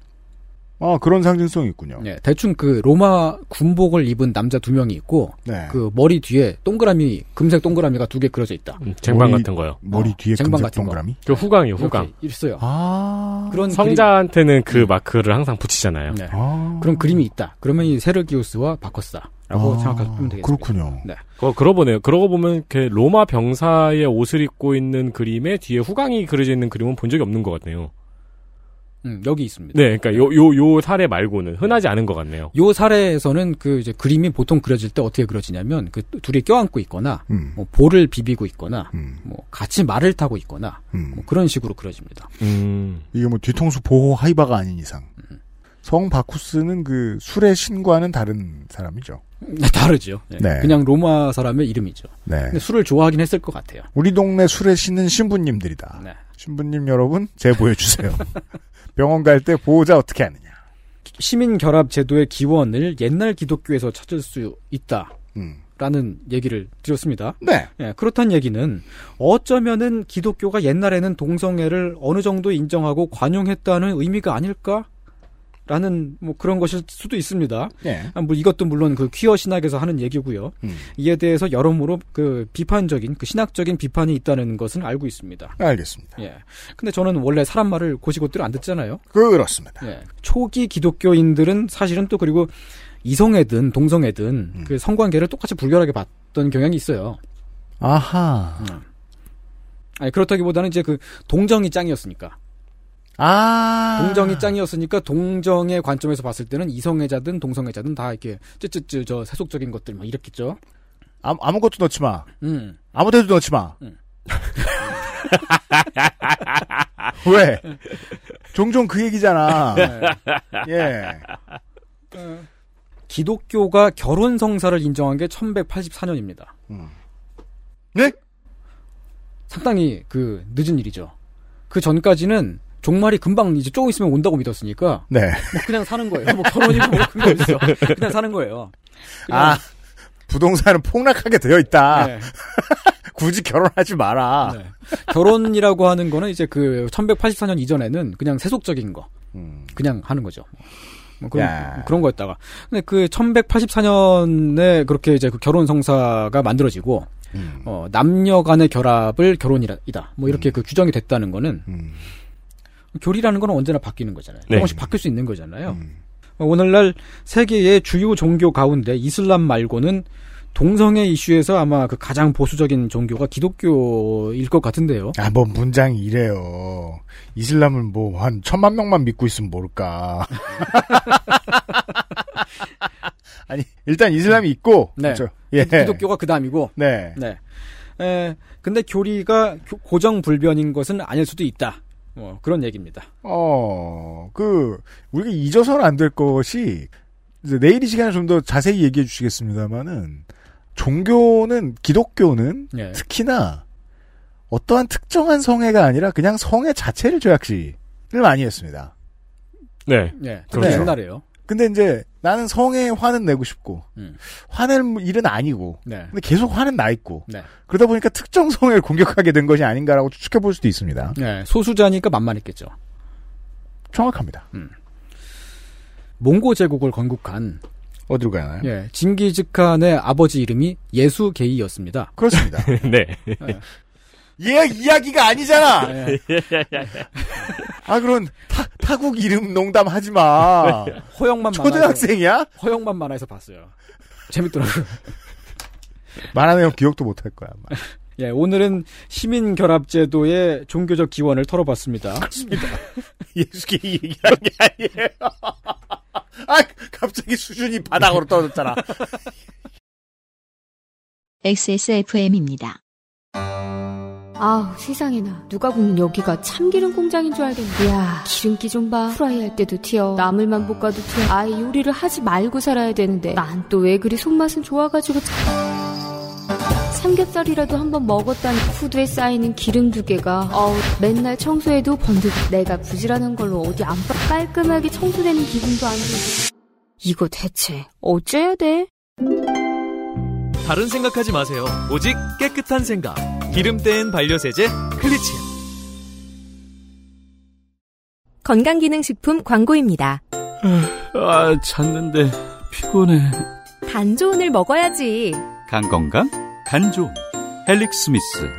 아 그런 상징성이 있군요. 네, 대충 그 로마 군복을 입은 남자 두 명이 있고, 네. 그 머리 뒤에 동그라미, 금색 동그라미가 두 개 그려져 있다. 쟁반 머리- 같은 거요. 머리 어, 뒤에 쟁반 금색 같은 거. 동그라미? 그 후광이요, 후광. 있어요. 아. 그런 성자한테는 그 마크를 항상 붙이잖아요. 그림, 네. 아. 그런 그림이 있다. 그러면 이 세르기우스와 바커스다 라고 아, 생각하시면 되겠습니다. 그렇군요. 네. 어, 그러고 보네요. 그러고 보면 이렇게 로마 병사의 옷을 입고 있는 그림에 뒤에 후광이 그려져 있는 그림은 본 적이 없는 것 같네요. 음, 여기 있습니다. 네, 그러니까 요요 요 사례 말고는 흔하지 않은 것 같네요. 요 사례에서는 그 이제 그림이 보통 그려질 때 어떻게 그려지냐면 그 둘이 껴안고 있거나 음. 뭐 볼을 비비고 있거나 음. 뭐 같이 말을 타고 있거나 음. 뭐 그런 식으로 그려집니다. 음. 이게 뭐 뒤통수 보호 하이바가 아닌 이상. 성 바쿠스는 그 술의 신과는 다른 사람이죠. 다르죠. 네. 네. 그냥 로마 사람의 이름이죠. 네. 근데 술을 좋아하긴 했을 것 같아요. 우리 동네 술의 신은 신부님들이다. 네. 신부님 여러분, 제보해 주세요. 병원 갈 때 보호자 어떻게 하느냐. 시민 결합 제도의 기원을 옛날 기독교에서 찾을 수 있다. 음. 라는 얘기를 드렸습니다. 네. 예, 그렇다는 얘기는 어쩌면은 기독교가 옛날에는 동성애를 어느 정도 인정하고 관용했다는 의미가 아닐까? 라는 뭐 그런 것일 수도 있습니다. 예. 아, 뭐 이것도 물론 그 퀴어 신학에서 하는 얘기고요. 음. 이에 대해서 여러모로 그 비판적인 그 신학적인 비판이 있다는 것은 알고 있습니다. 알겠습니다. 예. 근데 저는 원래 사람 말을 고시고대로 안 듣잖아요. 그렇습니다. 예. 초기 기독교인들은 사실은 또 그리고 이성애든 동성애든 음. 그 성관계를 똑같이 불결하게 봤던 경향이 있어요. 아하. 아니 그렇다기보다는 이제 그 동정이 짱이었으니까. 아. 동정이 짱이었으니까 동정의 관점에서 봤을 때는 이성애자든 동성애자든 다 이렇게 쯔쯔쯔 저 세속적인 것들 막 이랬겠죠. 아무, 아무것도 넣지 마. 음. 아무 데도 넣지 마. 음. 왜? 종종 그 얘기잖아. 네. 예. 기독교가 결혼 성사를 인정한 게 1184년입니다. 네? 상당히 그 늦은 일이죠. 그 전까지는 종말이 금방 이제 조금 있으면 온다고 믿었으니까 네. 뭐 그냥 사는 거예요. 뭐 결혼이고 뭐 그거 있어. 그냥 사는 거예요. 그냥 아, 부동산은 폭락하게 되어 있다. 네. 굳이 결혼하지 마라. 네. 결혼이라고 하는 거는 이제 그 1184년 이전에는 그냥 세속적인 거. 그냥 하는 거죠. 뭐 그런, 야. 그런 거였다가. 근데 그 1184년에 그렇게 이제 그 결혼 성사가 만들어지고, 음. 어, 남녀 간의 결합을 결혼이다. 뭐 이렇게 그 규정이 됐다는 거는, 음. 교리라는 건 언제나 바뀌는 거잖아요. 네. 조금씩 바뀔 수 있는 거잖아요. 음. 어, 오늘날 세계의 주요 종교 가운데 이슬람 말고는 동성애 이슈에서 아마 그 가장 보수적인 종교가 기독교일 것 같은데요. 아, 뭐 문장이 이래요. 이슬람을 뭐 한 천만 명만 믿고 있으면 모를까. 아니, 일단 이슬람이 있고. 네. 그렇죠. 예. 기- 기독교가 그 다음이고. 네. 네. 에, 근데 교리가 교- 고정 불변인 것은 아닐 수도 있다. 뭐 그런 얘기입니다. 어, 그, 우리가 잊어서는 안 될 것이, 이제 내일 이 시간에 좀 더 자세히 얘기해 주시겠습니다만은, 종교는, 기독교는, 예. 특히나, 어떠한 특정한 성애가 아니라 그냥 성애 자체를 죄악시를 많이 했습니다. 네. 예. 그렇죠. 옛날에요. 근데 이제 나는 성에 화는 내고 싶고 음. 화낼 일은 아니고 네. 근데 계속 화는 나 있고 네. 그러다 보니까 특정 성을 공격하게 된 것이 아닌가라고 추측해 볼 수도 있습니다. 네. 소수자니까 만만했겠죠. 정확합니다. 몽고 제국을 건국한 어디로 가나요? 예, 징기즈칸의 아버지 이름이 예수 게이였습니다. 그렇습니다. 네. 얘 이야기가 아니잖아. 예. 아 그런 타, 타국 이름 농담 하지 마. 허영만 초등학생이야? 허영만 만화에서 봤어요. 재밌더라고요. 말하는 형 기억도 못 할 거야. 아마. 예, 오늘은 시민 결합 제도의 종교적 기원을 털어봤습니다. 그렇습니다. 예수께 이 얘기하는 게 아니에요. 아 갑자기 수준이 바닥으로 떨어졌잖아. XSFM입니다. 아우 세상에나. 누가 보면 여기가 참기름 공장인 줄 알겠네. 이야 기름기 좀 봐. 프라이 할 때도 튀어. 나물만 볶아도 튀어. 아예 요리를 하지 말고 살아야 되는데. 난 또 왜 그리 손맛은 좋아가지고 참- 삼겹살이라도 한번 먹었다니 후드에 쌓이는 기름 두 개가. 어우 맨날 청소해도 번득. 내가 부지런한 걸로 어디 안 빠- 깔끔하게 청소되는 기분도 안 들고. 이거 대체 어째야 돼? 다른 생각하지 마세요. 오직 깨끗한 생각. 기름 뗀 반려세제 클리치. 건강기능식품 광고입니다. 아, 잤는데 피곤해. 간 좋은을 먹어야지. 간 건강, 간 좋은. 헬릭스미스.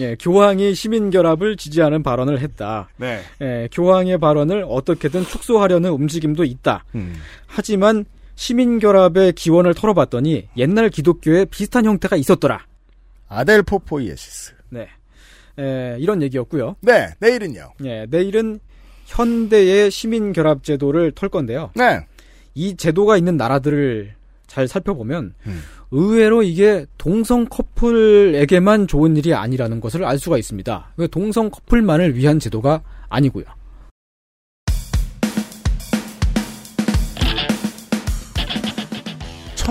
예, 교황이 시민 결합을 지지하는 발언을 했다. 네. 예, 교황의 발언을 어떻게든 축소하려는 움직임도 있다. 음. 하지만 시민결합의 기원을 털어봤더니 옛날 기독교에 비슷한 형태가 있었더라. 아델포 포이에시스. 네. 에, 이런 얘기였고요. 네, 내일은요. 예, 내일은 현대의 시민결합 제도를 털 건데요. 네. 이 제도가 있는 나라들을 잘 살펴보면 음. 의외로 이게 동성 커플에게만 좋은 일이 아니라는 것을 알 수가 있습니다. 그 동성 커플만을 위한 제도가 아니고요.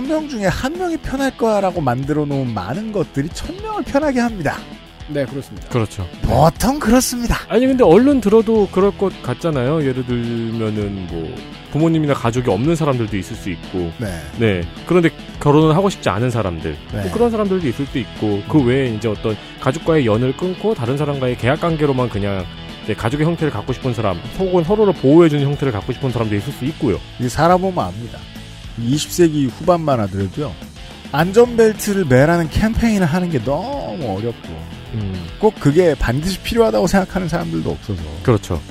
천명 중에 한 명이 편할 거야라고 만들어 놓은 많은 것들이 천 명을 편하게 합니다. 네, 그렇습니다. 그렇죠. 보통 그렇습니다. 아니 근데 얼른 들어도 그럴 것 같잖아요. 예를 들면은 뭐 부모님이나 가족이 없는 사람들도 있을 수 있고, 네. 그런데 결혼을 하고 싶지 않은 사람들, 네. 뭐 그런 사람들도 있을 수 있고, 그 외에 이제 어떤 가족과의 연을 끊고 다른 사람과의 계약 관계로만 그냥 가족의 형태를 갖고 싶은 사람, 혹은 서로를 보호해주는 형태를 갖고 싶은 사람도 있을 수 있고요. 이게 살아보면 압니다. 20세기 후반만 하더라도요. 안전벨트를 매라는 캠페인을 하는 게 너무 어렵고 꼭 그게 반드시 필요하다고 생각하는 사람들도 없어서 그렇죠.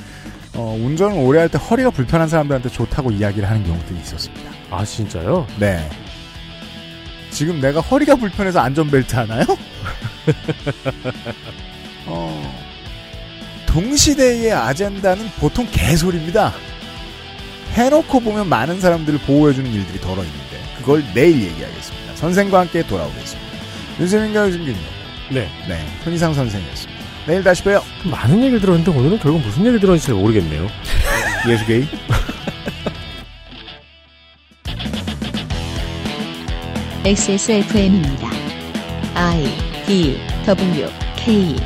어, 운전을 오래 할 때 허리가 불편한 사람들한테 좋다고 이야기를 하는 경우들이 있었습니다. 아 진짜요? 네. 지금 내가 허리가 불편해서 안전벨트 하나요? 어, 동시대의 아젠다는 보통 개소리입니다. 해놓고 보면 많은 사람들을 보호해주는 일들이 덜어 있는데 그걸 내일 얘기하겠습니다. 선생과 함께 돌아오겠습니다. 윤세민과 유승균이요. 네. 네. 손희상 선생이었습니다. 내일 다시 봬요. 많은 얘기를 들었는데 오늘은 결국 무슨 얘기를 들었는지 잘 모르겠네요. 예수게이. XSFM입니다. I D W K